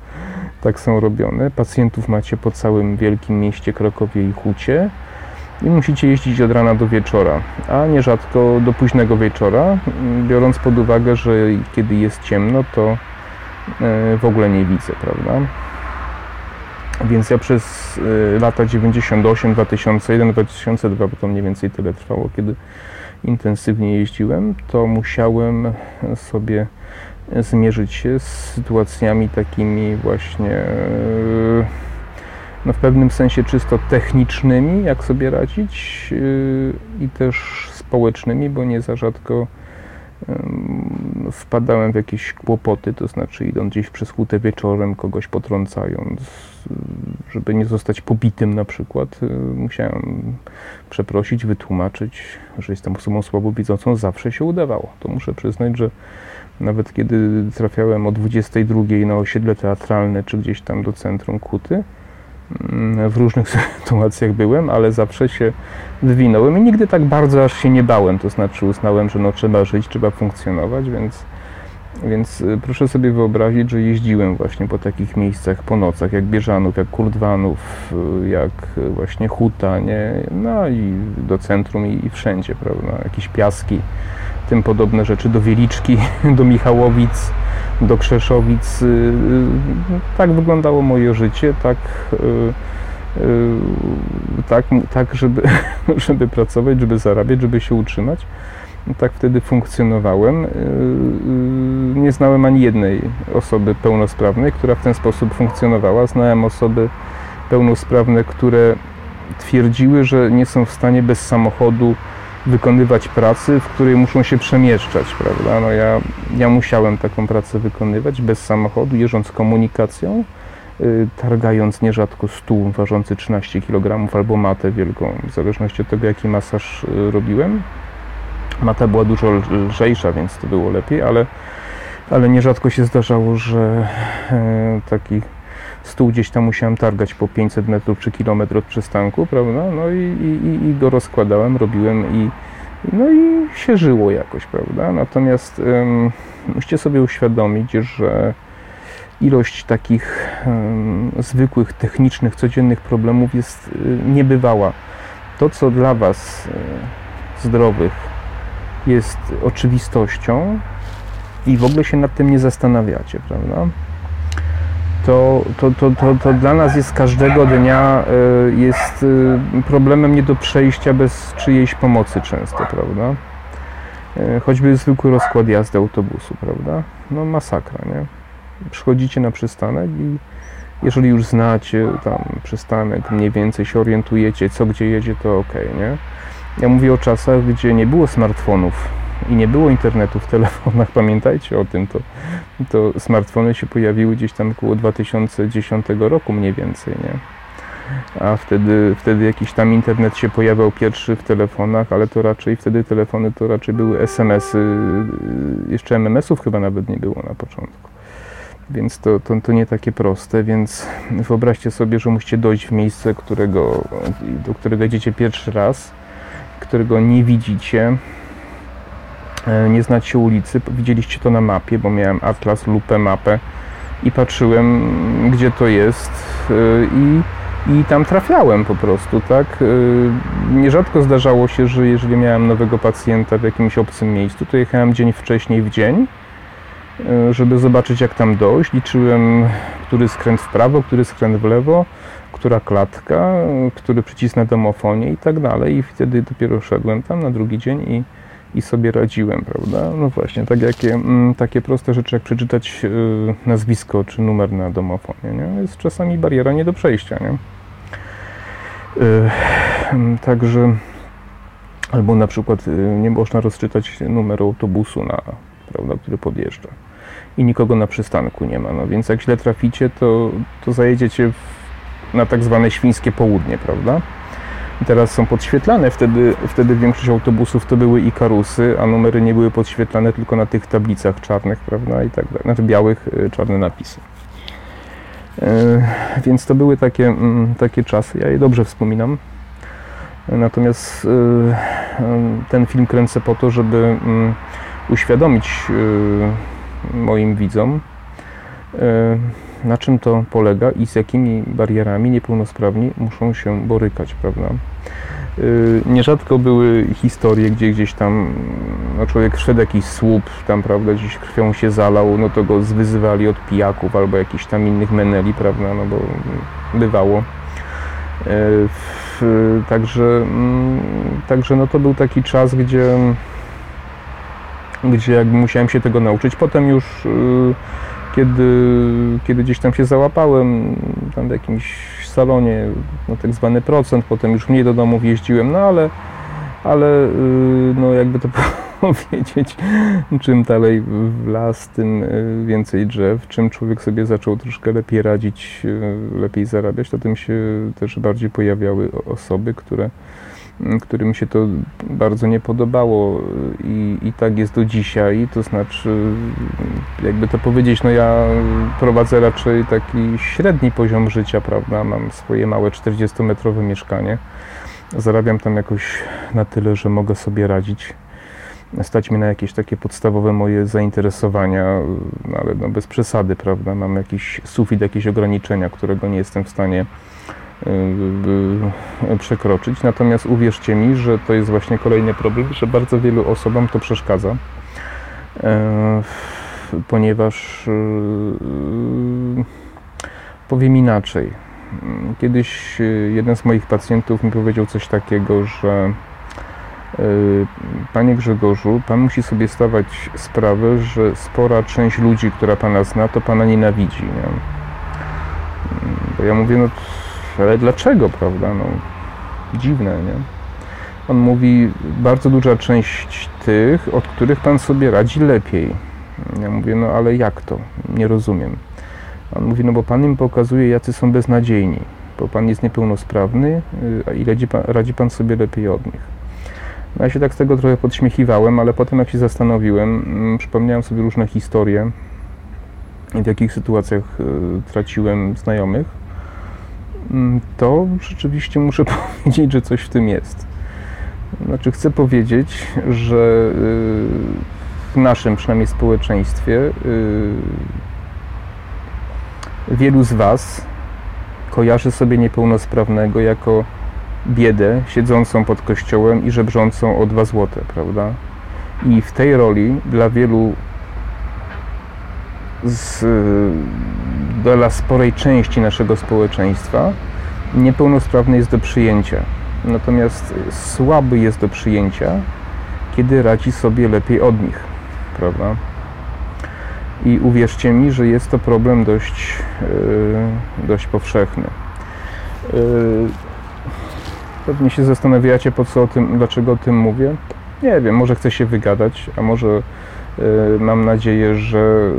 tak są robione. Pacjentów macie po całym wielkim mieście Krakowie i Hucie i musicie jeździć od rana do wieczora, a nierzadko do późnego wieczora, biorąc pod uwagę, że kiedy jest ciemno, to E, w ogóle nie widzę, prawda? Więc ja przez e, lata 98, 2001, 2002, bo to mniej więcej tyle trwało, kiedy intensywnie jeździłem, to musiałem sobie zmierzyć się z sytuacjami takimi właśnie e, no w pewnym sensie czysto technicznymi, jak sobie radzić i też społecznymi, bo nie za rzadko wpadałem w jakieś kłopoty, to znaczy idąc gdzieś przez hutę wieczorem, kogoś potrącając, żeby nie zostać pobitym na przykład, y, musiałem przeprosić, wytłumaczyć, że jestem osobą słabowidzącą, zawsze się udawało. To muszę przyznać, że nawet kiedy trafiałem o 22 na osiedle teatralne, czy gdzieś tam do centrum Kuty, Mm, w różnych [laughs] sytuacjach byłem, ale zawsze się wywinąłem i nigdy tak bardzo aż się nie bałem. To znaczy uznałem, że no, trzeba żyć, trzeba funkcjonować, więc, więc y, proszę sobie wyobrazić, że jeździłem właśnie po takich miejscach po nocach, jak Bieżanów, jak Kurdwanów, y, jak właśnie Huta, nie? no i do centrum i, i wszędzie, prawda, jakieś piaski, tym podobne rzeczy, do Wieliczki, [laughs] do Michałowic, do Krzeszowic. Y, y, tak wyglądało moje życie, tak, y, tak, tak żeby, [laughs] żeby pracować, żeby zarabiać, żeby się utrzymać. Tak wtedy funkcjonowałem. Nie znałem ani jednej osoby pełnosprawnej, która w ten sposób funkcjonowała. Znałem osoby pełnosprawne, które twierdziły, że nie są w stanie bez samochodu wykonywać pracy, w której muszą się przemieszczać, prawda? No ja, ja musiałem taką pracę wykonywać bez samochodu, jeżdżąc komunikacją, yy, targając nierzadko stół ważący 13 kg albo matę wielką, w zależności od tego, jaki masaż robiłem. Mata była dużo lżejsza, więc to było lepiej, ale, ale nierzadko się zdarzało, że yy, taki stół gdzieś tam musiałem targać po 500 metrów czy kilometr od przystanku, prawda? No i, i, i go rozkładałem, robiłem i no i się żyło jakoś, prawda? Natomiast um, musicie sobie uświadomić, że ilość takich um, zwykłych, technicznych, codziennych problemów jest y, niebywała. To, co dla Was y, zdrowych jest oczywistością i w ogóle się nad tym nie zastanawiacie, prawda? to, to, to, to, to dla nas jest każdego dnia e, jest e, problemem nie do przejścia bez czyjejś pomocy często, prawda? E, choćby zwykły rozkład jazdy autobusu, prawda? No masakra, nie? Przychodzicie na przystanek i jeżeli już znacie tam przystanek, mniej więcej się orientujecie, co gdzie jedzie, to ok, nie? Ja mówię o czasach, gdzie nie było smartfonów, i nie było internetu w telefonach, [laughs] pamiętajcie o tym, to, to smartfony się pojawiły gdzieś tam około 2010 roku mniej więcej, nie? A wtedy, wtedy jakiś tam internet się pojawiał pierwszy w telefonach, ale to raczej wtedy telefony to raczej były SMS-y, jeszcze MMS-ów chyba nawet nie było na początku. Więc to, to, to nie takie proste, więc wyobraźcie sobie, że musicie dojść w miejsce, którego, do którego jedziecie pierwszy raz, którego nie widzicie, E, nie znacie ulicy, widzieliście to na mapie, bo miałem atlas, lupę, mapę i patrzyłem, gdzie to jest e, i, i tam trafiałem po prostu, tak? E, nierzadko zdarzało się, że jeżeli miałem nowego pacjenta w jakimś obcym miejscu, to jechałem dzień wcześniej w dzień, żeby zobaczyć jak tam dojść. Liczyłem, który skręt w prawo, który skręt w lewo, która klatka, który przycisk na domofonie i tak dalej. I wtedy dopiero szedłem tam na drugi dzień i i sobie radziłem, prawda? No właśnie, tak jakie, mm, takie proste rzeczy jak przeczytać y, nazwisko czy numer na domofonie, nie? Jest czasami bariera nie do przejścia, nie? Y, mm, także albo na przykład y, nie można rozczytać numeru autobusu, na, prawda, który podjeżdża i nikogo na przystanku nie ma. No więc jak źle traficie, to, to zajedziecie w, na tak zwane świńskie południe, prawda? I teraz są podświetlane, wtedy, wtedy większość autobusów to były Ikarusy, a numery nie były podświetlane tylko na tych tablicach czarnych, prawda, i tak dalej, znaczy białych, y, czarne napisy. Yy, więc to były takie, mm, takie czasy, ja je dobrze wspominam. Natomiast yy, ten film kręcę po to, żeby mm, uświadomić moim widzom, na czym to polega i z jakimi barierami niepełnosprawni muszą się borykać, prawda? Nierzadko były historie, gdzie gdzieś tam no człowiek szedł jakiś słup, tam prawda, gdzieś krwią się zalał, no to go zwyzywali od pijaków albo jakichś tam innych meneli, prawda, no bo bywało. Także, mm, także no to był taki czas, gdzie, gdzie jakby musiałem się tego nauczyć. Potem już, y, kiedy, kiedy gdzieś tam się załapałem, tam w jakimś salonie, no tak zwany procent, potem już mniej do domów jeździłem, no ale, ale y, no jakby to [laughs] powiedzieć, czym dalej w las, tym y, więcej drzew, czym człowiek sobie zaczął troszkę lepiej radzić, y, lepiej zarabiać, to tym się też bardziej pojawiały osoby, które którym się to bardzo nie podobało i, i tak jest do dzisiaj, to znaczy, jakby to powiedzieć, no ja prowadzę raczej taki średni poziom życia, prawda, mam swoje małe 40-metrowe mieszkanie, zarabiam tam jakoś na tyle, że mogę sobie radzić. Stać mnie na jakieś takie podstawowe moje zainteresowania, no ale no bez przesady, prawda? Mam jakiś sufit, jakieś ograniczenia, którego nie jestem w stanie przekroczyć. Natomiast uwierzcie mi, że to jest właśnie kolejny problem, że bardzo wielu osobom to przeszkadza, yy, ponieważ yy, powiem inaczej. Kiedyś jeden z moich pacjentów mi powiedział coś takiego, że Y, panie Grzegorzu, Pan musi sobie stawać sprawę, że spora część ludzi, która Pana zna, to Pana nienawidzi. Nie? Bo ja mówię, no ale dlaczego, prawda? No, dziwne, nie? On mówi, bardzo duża część tych, od których Pan sobie radzi lepiej. Ja mówię, no ale jak to? Nie rozumiem. On mówi, no bo Pan im pokazuje, jacy są beznadziejni, bo Pan jest niepełnosprawny, y, a i radzi pan, radzi pan sobie lepiej od nich. No ja się tak z tego trochę podśmiechiwałem, ale potem jak się zastanowiłem, mm, przypomniałem sobie różne historie, w jakich sytuacjach y, traciłem znajomych, to rzeczywiście muszę [laughs] powiedzieć, że coś w tym jest. Znaczy chcę powiedzieć, że y, w naszym przynajmniej społeczeństwie y, wielu z Was kojarzy sobie niepełnosprawnego jako biedę siedzącą pod kościołem i żebrzącą o dwa złote, prawda? I w tej roli dla wielu z, dla sporej części naszego społeczeństwa niepełnosprawny jest do przyjęcia. Natomiast słaby jest do przyjęcia, kiedy radzi sobie lepiej od nich, prawda? I uwierzcie mi, że jest to problem dość, yy, dość powszechny. Yy, Pewnie się zastanawiacie, po co o tym, dlaczego o tym mówię. Nie wiem, może chcę się wygadać, a może mam nadzieję, że,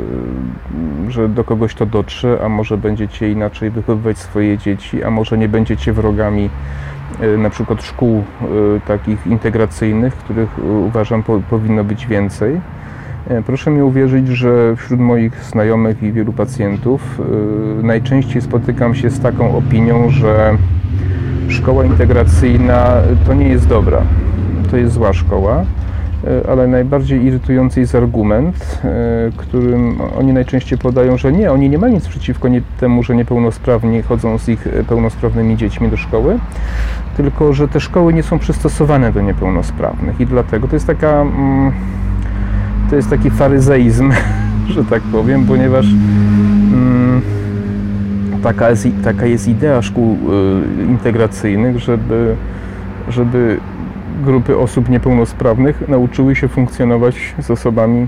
że do kogoś to dotrze, a może będziecie inaczej wychowywać swoje dzieci, a może nie będziecie wrogami y, na przykład szkół y, takich integracyjnych, których uważam po, powinno być więcej. Proszę mi uwierzyć, że wśród moich znajomych i wielu pacjentów najczęściej spotykam się z taką opinią, że szkoła integracyjna to nie jest dobra. To jest zła szkoła, ale najbardziej irytujący jest argument, e, którym oni najczęściej podają, że nie, oni nie mają nic przeciwko temu, że niepełnosprawni chodzą z ich pełnosprawnymi dziećmi do szkoły, tylko że te szkoły nie są przystosowane do niepełnosprawnych i dlatego to jest taka mm, to jest taki faryzeizm, [laughs] że tak powiem, ponieważ mm, taka jest, taka jest idea szkół integracyjnych, żeby, żeby grupy osób niepełnosprawnych nauczyły się funkcjonować z osobami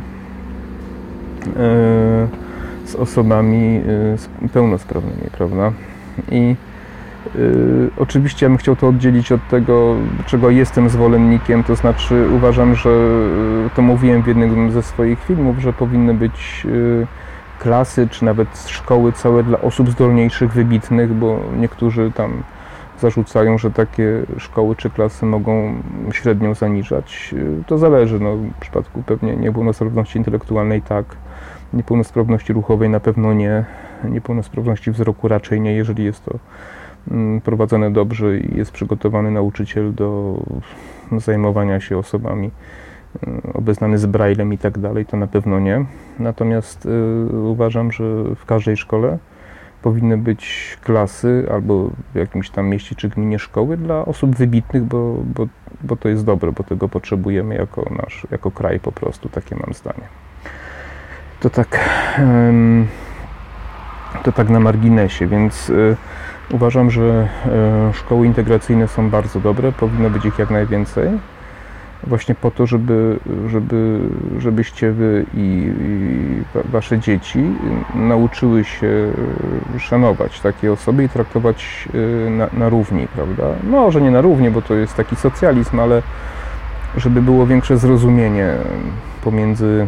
z osobami pełnosprawnymi, prawda? I y, oczywiście ja bym chciał to oddzielić od tego, czego jestem zwolennikiem, to znaczy uważam, że to mówiłem w jednym ze swoich filmów, że powinny być klasy, czy nawet szkoły całe dla osób zdolniejszych, wybitnych, bo niektórzy tam zarzucają, że takie szkoły czy klasy mogą średnią zaniżać. To zależy. No, w przypadku pewnie niepełnosprawności intelektualnej tak, niepełnosprawności ruchowej na pewno nie, niepełnosprawności wzroku raczej nie, jeżeli jest to mm, prowadzone dobrze i jest przygotowany nauczyciel do zajmowania się osobami mm, obeznany z braillem i tak dalej, to na pewno nie. Natomiast y, uważam, że w każdej szkole powinny być klasy albo w jakimś tam mieście czy gminie szkoły dla osób wybitnych, bo, bo, bo to jest dobre, bo tego potrzebujemy jako nasz, jako kraj po prostu, takie mam zdanie. To tak, to tak na marginesie, więc y, uważam, że y, szkoły integracyjne są bardzo dobre, powinno być ich jak najwięcej właśnie po to, żeby, żeby, żebyście wy i, i, wasze dzieci nauczyły się szanować takie osoby i traktować y, na, na równi, prawda? Może nie na równi, bo to jest taki socjalizm, ale żeby było większe zrozumienie pomiędzy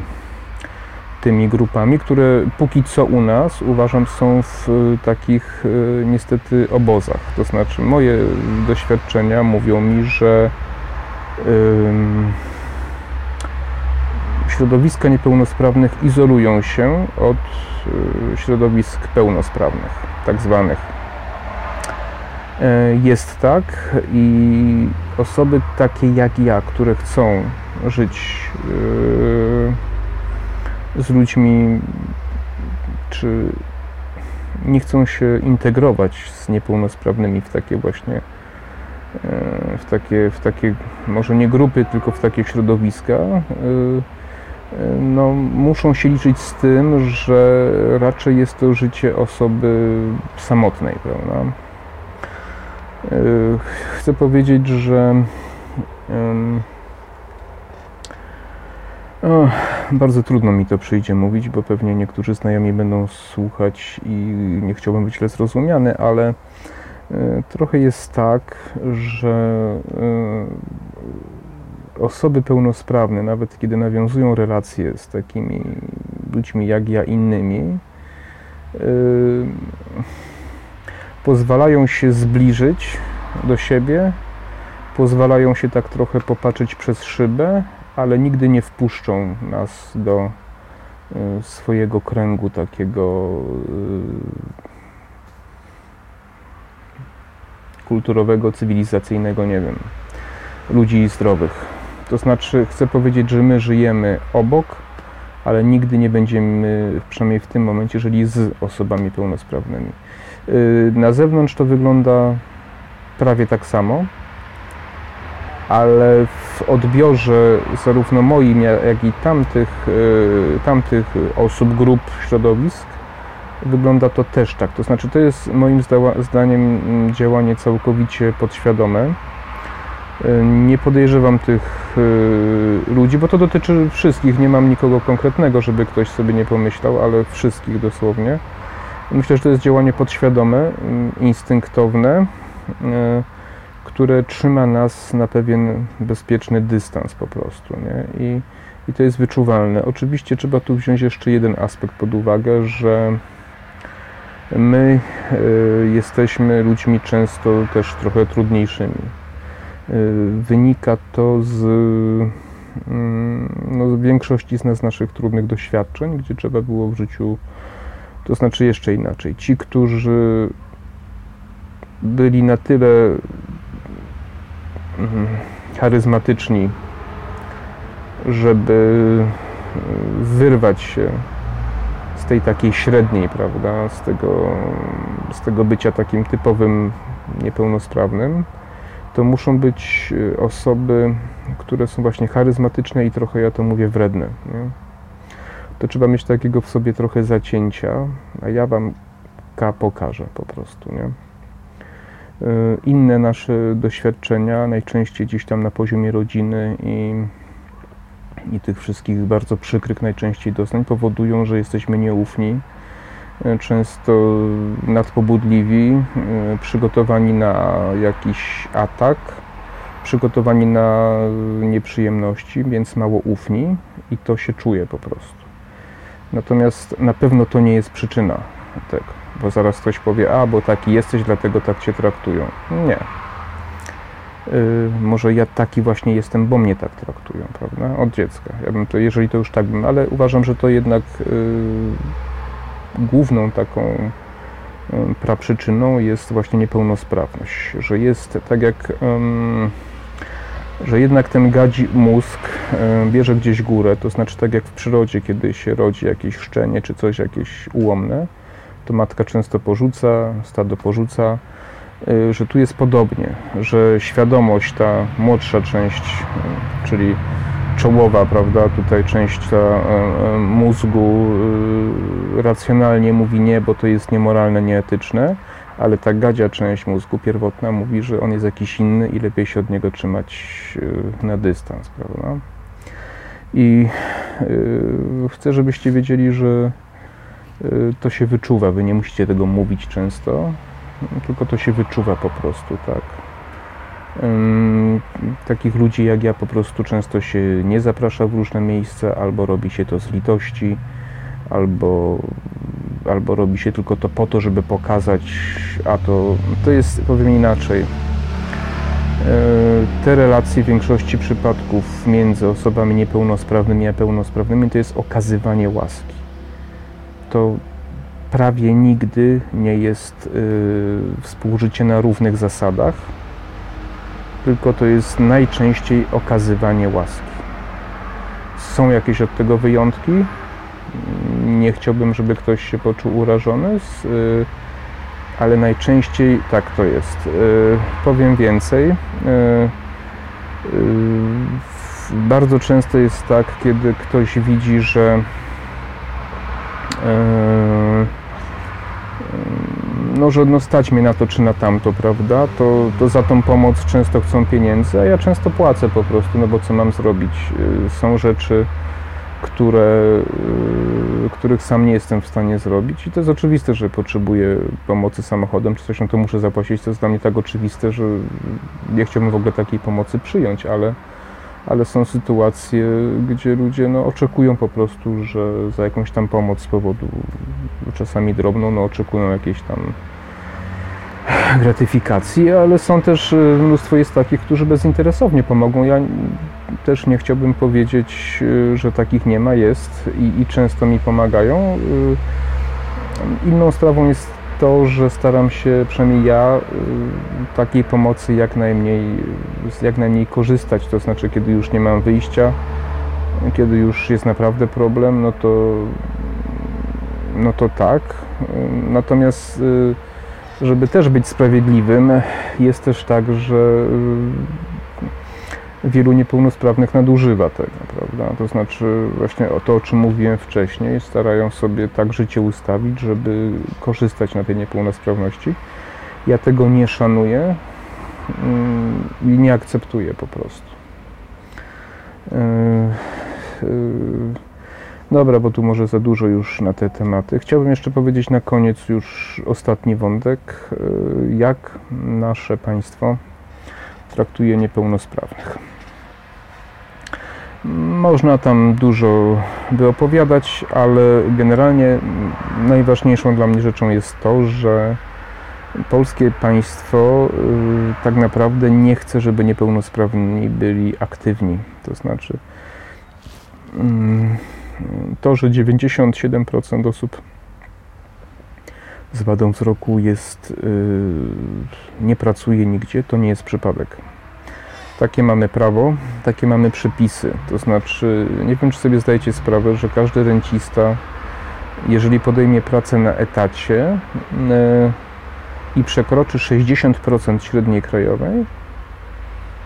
tymi grupami, które póki co u nas uważam są w takich y, niestety obozach. To znaczy moje doświadczenia mówią mi, że środowiska niepełnosprawnych izolują się od y, środowisk pełnosprawnych, tak zwanych. E, jest tak i osoby takie jak ja, które chcą żyć y, z ludźmi, czy nie chcą się integrować z niepełnosprawnymi w takie właśnie w takie, w takie może nie grupy, tylko w takie środowiska, e, e, no, muszą się liczyć z tym, że raczej jest to życie osoby samotnej, prawda? Chcę powiedzieć, że o, bardzo trudno mi to przyjdzie mówić, bo pewnie niektórzy znajomi będą słuchać i nie chciałbym być źle zrozumiany, ale E, trochę jest tak, że e, osoby pełnosprawne, nawet kiedy nawiązują relacje z takimi ludźmi jak ja, innymi, e, pozwalają się zbliżyć do siebie, pozwalają się tak trochę popatrzeć przez szybę, ale nigdy nie wpuszczą nas do swojego kręgu takiego kulturowego, cywilizacyjnego, nie wiem, ludzi zdrowych. To znaczy, chcę powiedzieć, że my żyjemy obok, ale nigdy nie będziemy, przynajmniej w tym momencie, żyli z osobami pełnosprawnymi. Y, na zewnątrz to wygląda prawie tak samo, ale w odbiorze zarówno moim, jak i tamtych, y, tamtych osób, grup, środowisk, wygląda to też tak. To znaczy, to jest moim zdaniem mm, działanie całkowicie podświadome. Y, nie podejrzewam tych y, ludzi, bo to dotyczy wszystkich. Nie mam nikogo konkretnego, żeby ktoś sobie nie pomyślał, ale wszystkich dosłownie. Myślę, że to jest działanie podświadome, mm, instynktowne, y, które trzyma nas na pewien bezpieczny dystans po prostu. Nie? I, I to jest wyczuwalne. Oczywiście trzeba tu wziąć jeszcze jeden aspekt pod uwagę, że My e, jesteśmy ludźmi często też trochę trudniejszymi. E, wynika to z, mm, no, z większości z nas naszych trudnych doświadczeń, gdzie trzeba było w życiu, to znaczy jeszcze inaczej. Ci, którzy byli na tyle mm, charyzmatyczni, żeby wyrwać się z tej takiej średniej, prawda, z tego, z tego bycia takim typowym niepełnosprawnym, to muszą być y, osoby, które są właśnie charyzmatyczne i trochę, ja to mówię, wredne. Nie? To trzeba mieć takiego w sobie trochę zacięcia, a ja Wam K pokażę po prostu, nie? inne nasze doświadczenia, najczęściej gdzieś tam na poziomie rodziny i, i tych wszystkich bardzo przykrych najczęściej doznań powodują, że jesteśmy nieufni, często nadpobudliwi, przygotowani na jakiś atak, przygotowani na nieprzyjemności, więc mało ufni i to się czuje po prostu. Natomiast na pewno to nie jest przyczyna tego, bo zaraz ktoś powie, a bo taki jesteś, dlatego tak cię traktują. Nie. Yy, może ja taki właśnie jestem, bo mnie tak traktują, prawda? Od dziecka. Ja bym to, jeżeli to już tak bym, ale uważam, że to jednak yy, główną taką yy, praprzyczyną jest właśnie niepełnosprawność, że jest tak jak że jednak ten gadzi mózg bierze gdzieś górę, to znaczy tak jak w przyrodzie, kiedy się rodzi jakieś szczenie czy coś jakieś ułomne, to matka często porzuca, stado porzuca, że tu jest podobnie, że świadomość, ta młodsza część, e, czyli czołowa, prawda, tutaj część ta mózgu racjonalnie mówi nie, bo to jest niemoralne, nieetyczne, ale ta gadzia część mózgu pierwotna mówi, że on jest jakiś inny i lepiej się od niego trzymać na dystans, prawda? I chcę, żebyście wiedzieli, że to się wyczuwa. Wy nie musicie tego mówić często, tylko to się wyczuwa po prostu, tak. Takich ludzi jak ja po prostu często się nie zaprasza w różne miejsca, albo robi się to z litości, albo albo robi się tylko to po to, żeby pokazać, a to, to jest, powiem inaczej. E, te relacje w większości przypadków między osobami niepełnosprawnymi a pełnosprawnymi to jest okazywanie łaski. To prawie nigdy nie jest e, współżycie na równych zasadach, tylko to jest najczęściej okazywanie łaski. Są jakieś od tego wyjątki, nie chciałbym, żeby ktoś się poczuł urażony, y, ale najczęściej tak to jest. Y, powiem więcej. Y, bardzo często jest tak, kiedy ktoś widzi, że no, że no stać mnie na to czy na tamto, prawda, to, to za tą pomoc często chcą pieniędzy, a ja często płacę po prostu, no bo co mam zrobić? Są rzeczy, które, y, których sam nie jestem w stanie zrobić. I to jest oczywiste, że potrzebuję pomocy samochodem czy coś, no to muszę zapłacić. To jest dla mnie tak oczywiste, że nie chciałbym w ogóle takiej pomocy przyjąć, ale, ale są sytuacje, gdzie ludzie no, oczekują po prostu, że za jakąś tam pomoc z powodu czasami drobną, no, oczekują jakiejś tam gratyfikacji, ale są też y, mnóstwo jest takich, którzy bezinteresownie pomogą. Ja też nie chciałbym powiedzieć, y, że takich nie ma, jest i, i często mi pomagają. Y, inną sprawą jest to, że staram się, przynajmniej ja, takiej pomocy jak najmniej, jak najmniej korzystać. To znaczy, kiedy już nie mam wyjścia, kiedy już jest naprawdę problem, no to, no to tak. Natomiast żeby też być sprawiedliwym, jest też tak, że y, wielu niepełnosprawnych nadużywa tego, prawda? To znaczy właśnie o to, o czym mówiłem wcześniej, starają sobie tak życie ustawić, żeby korzystać na tej niepełnosprawności. Ja tego nie szanuję mm, i nie akceptuję po prostu. Yy, yy. Dobra, bo tu może za dużo już na te tematy. Chciałbym jeszcze powiedzieć na koniec już ostatni wątek. Y, jak nasze państwo traktuje niepełnosprawnych. Można tam dużo by opowiadać, ale generalnie najważniejszą dla mnie rzeczą jest to, że polskie państwo y, tak naprawdę nie chce, żeby niepełnosprawni byli aktywni. To znaczy, mm, to, że 97% osób z wadą wzroku jest, yy, nie pracuje nigdzie, to nie jest przypadek. Takie mamy prawo, takie mamy przepisy. To znaczy, nie wiem, czy sobie zdajecie sprawę, że każdy rencista, jeżeli podejmie pracę na etacie yy, i przekroczy 60% średniej krajowej,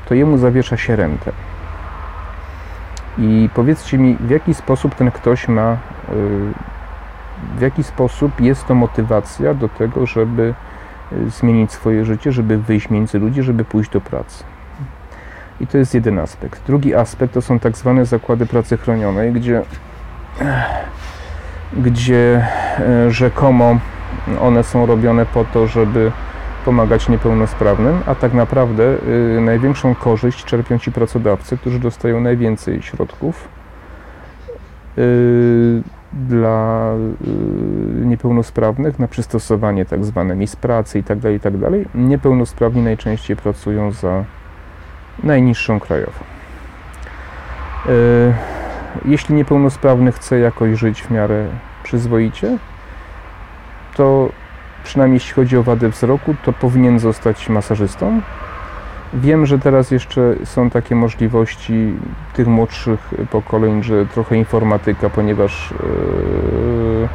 to jemu zawiesza się rentę. I powiedzcie mi, w jaki sposób ten ktoś ma, y, w jaki sposób jest to motywacja do tego, żeby zmienić swoje życie, żeby wyjść między ludzi, żeby pójść do pracy. I to jest jeden aspekt. Drugi aspekt to są tak zwane zakłady pracy chronionej, gdzie, [clears throat] gdzie rzekomo one są robione po to, żeby pomagać niepełnosprawnym, a tak naprawdę y, największą korzyść czerpią ci pracodawcy, którzy dostają najwięcej środków y, dla y, niepełnosprawnych na przystosowanie tak zwane miejsc pracy itd., tak itd. Tak Niepełnosprawni najczęściej pracują za najniższą krajową. Y, jeśli niepełnosprawny chce jakoś żyć w miarę przyzwoicie, to przynajmniej jeśli chodzi o wadę wzroku, to powinien zostać masażystą. Wiem, że teraz jeszcze są takie możliwości tych młodszych pokoleń, że trochę informatyka, ponieważ yy,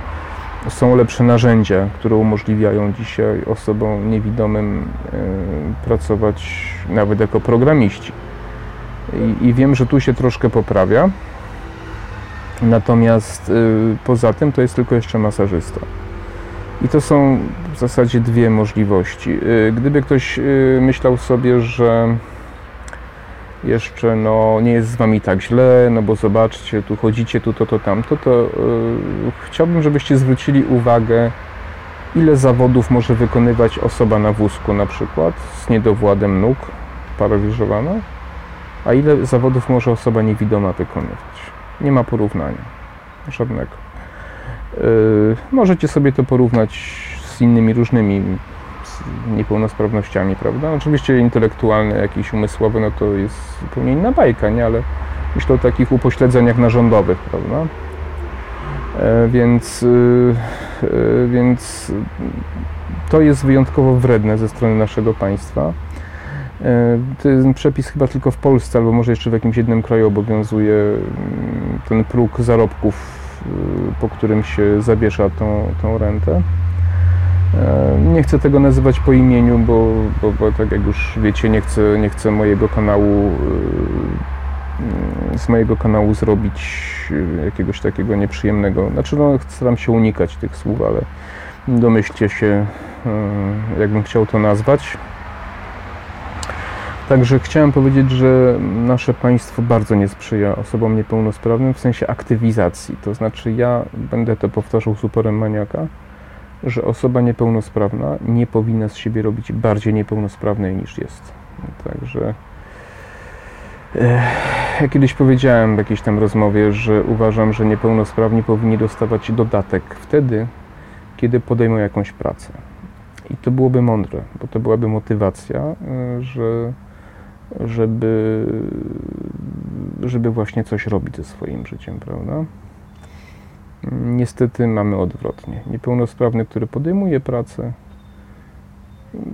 są lepsze narzędzia, które umożliwiają dzisiaj osobom niewidomym yy, pracować nawet jako programiści. I, I, wiem, że tu się troszkę poprawia. Natomiast yy, poza tym to jest tylko jeszcze masażysta. I to są w zasadzie dwie możliwości. Y, gdyby ktoś myślał sobie, że jeszcze no, nie jest z wami tak źle, no bo zobaczcie, tu chodzicie, tu to, to, tamto, to yy, chciałbym, żebyście zwrócili uwagę, ile zawodów może wykonywać osoba na wózku na przykład, z niedowładem nóg, paraliżowana, a ile zawodów może osoba niewidoma wykonywać. Nie ma porównania, żadnego. Yy, możecie sobie to porównać z innymi różnymi niepełnosprawnościami, prawda? Oczywiście intelektualne, jakieś umysłowe, no to jest zupełnie inna bajka, nie? Ale myślę o takich upośledzeniach narządowych, prawda? E, więc, yy, yy, więc to jest wyjątkowo wredne ze strony naszego państwa. E, ten przepis chyba tylko w Polsce, albo może jeszcze w jakimś jednym kraju obowiązuje mm, ten próg zarobków po którym się zawiesza tą, tą rentę. E, nie chcę tego nazywać po imieniu, bo, bo, bo, tak jak już wiecie, nie chcę, nie chcę mojego kanału e, z mojego kanału zrobić jakiegoś takiego nieprzyjemnego. Znaczy, no, staram się unikać tych słów, ale domyślcie się, e, jakbym chciał to nazwać. Także chciałem powiedzieć, że nasze państwo bardzo nie sprzyja osobom niepełnosprawnym w sensie aktywizacji. To znaczy, ja będę to powtarzał z maniaka, że osoba niepełnosprawna nie powinna z siebie robić bardziej niepełnosprawnej niż jest. Także. Ja kiedyś powiedziałem w jakiejś tam rozmowie, że uważam, że niepełnosprawni powinni dostawać dodatek wtedy, kiedy podejmą jakąś pracę. I to byłoby mądre, bo to byłaby motywacja, e, że żeby, żeby właśnie coś robić ze swoim życiem, prawda? Niestety mamy odwrotnie. Niepełnosprawny, który podejmuje pracę,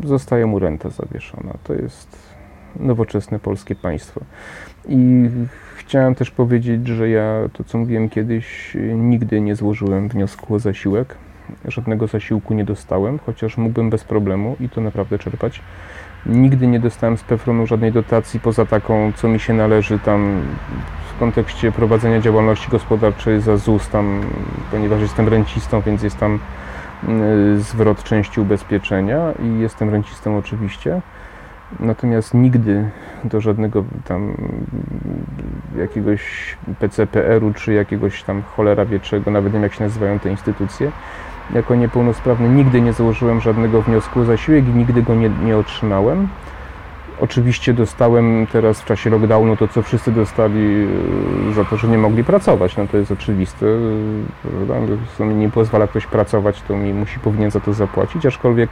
zostaje mu renta zawieszona. To jest nowoczesne polskie państwo. I chciałem też powiedzieć, że ja to, co mówiłem kiedyś, nigdy nie złożyłem wniosku o zasiłek. Żadnego zasiłku nie dostałem, chociaż mógłbym bez problemu i to naprawdę czerpać. Nigdy nie dostałem z Pefronu żadnej dotacji poza taką, co mi się należy tam w kontekście prowadzenia działalności gospodarczej za ZUS, tam, ponieważ jestem rencistą, więc jest tam y, zwrot części ubezpieczenia i jestem rencistą oczywiście. Natomiast nigdy do żadnego tam jakiegoś PCPR-u czy jakiegoś tam cholera wie czego, nawet nie wiem jak się nazywają te instytucje, jako niepełnosprawny nigdy nie założyłem żadnego wniosku o zasiłek i nigdy go nie, nie otrzymałem. Oczywiście dostałem teraz w czasie lockdownu to, co wszyscy dostali e, za to, że nie mogli pracować. No to jest oczywiste. Mi nie pozwala ktoś pracować, to mi musi, powinien za to zapłacić, aczkolwiek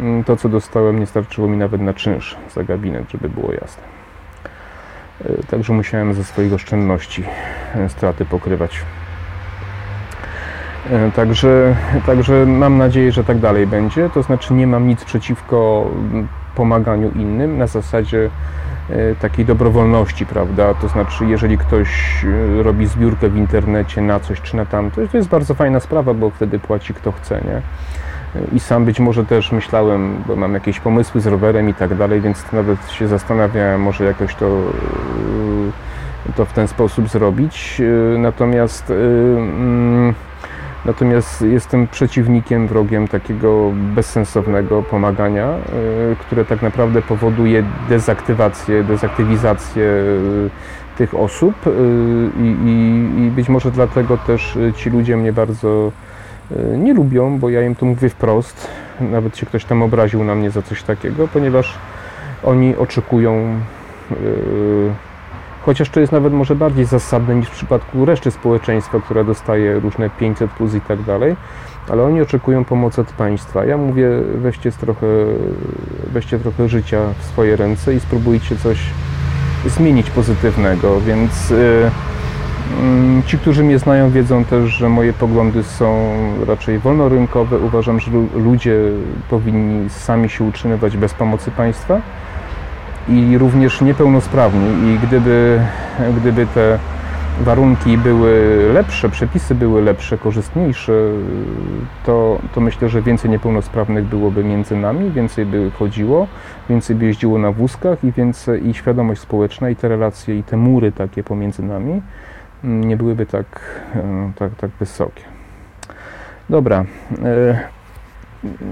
mm, to, co dostałem, nie starczyło mi nawet na czynsz za gabinet, żeby było jasne. E, także musiałem ze swoich oszczędności e, straty pokrywać. Także, także mam nadzieję, że tak dalej będzie. To znaczy nie mam nic przeciwko pomaganiu innym na zasadzie e, takiej dobrowolności, prawda? To znaczy, jeżeli ktoś e, robi zbiórkę w internecie na coś czy na tamto, to jest bardzo fajna sprawa, bo wtedy płaci kto chce, nie? I sam być może też myślałem, bo mam jakieś pomysły z rowerem i tak dalej, więc nawet się zastanawiałem, może jakoś to, to w ten sposób zrobić. Natomiast. Yy, Natomiast jestem przeciwnikiem, wrogiem takiego bezsensownego pomagania, e, które tak naprawdę powoduje dezaktywację, dezaktywizację e, tych osób e, i, i, i być może dlatego też ci ludzie mnie bardzo nie lubią, bo ja im to mówię wprost. Nawet się ktoś tam obraził na mnie za coś takiego, ponieważ oni oczekują Chociaż to jest nawet może bardziej zasadne niż w przypadku reszty społeczeństwa, która dostaje różne 500 plus i tak dalej, ale oni oczekują pomocy od państwa. Ja mówię, weźcie trochę, weźcie trochę życia w swoje ręce i spróbujcie coś zmienić pozytywnego, więc yy, Ci, którzy mnie znają, wiedzą też, że moje poglądy są raczej wolnorynkowe. Uważam, że ludzie powinni sami się utrzymywać bez pomocy państwa i również niepełnosprawni i gdyby, gdyby te warunki były lepsze, przepisy były lepsze, korzystniejsze, to, to myślę, że więcej niepełnosprawnych byłoby między nami, więcej by chodziło, więcej by jeździło na wózkach i więcej i świadomość społeczna i te relacje i te mury takie pomiędzy nami mm, nie byłyby tak, e, tak, tak wysokie. Dobra, e,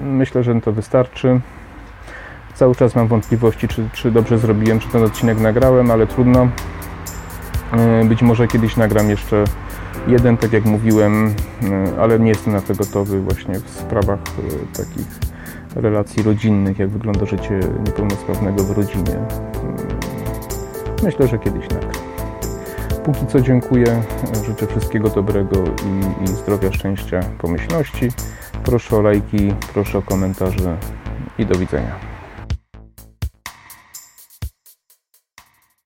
myślę, że to wystarczy. Cały czas mam wątpliwości, czy, czy dobrze zrobiłem, czy ten odcinek nagrałem, ale trudno. E, być może kiedyś nagram jeszcze jeden, tak jak mówiłem, e, ale nie jestem na to gotowy właśnie w sprawach e, takich relacji rodzinnych, jak wygląda życie niepełnosprawnego w rodzinie. Myślę, że kiedyś nagram. Póki co dziękuję, życzę wszystkiego dobrego i, i zdrowia, szczęścia, pomyślności. Proszę o lajki, proszę o komentarze i do widzenia.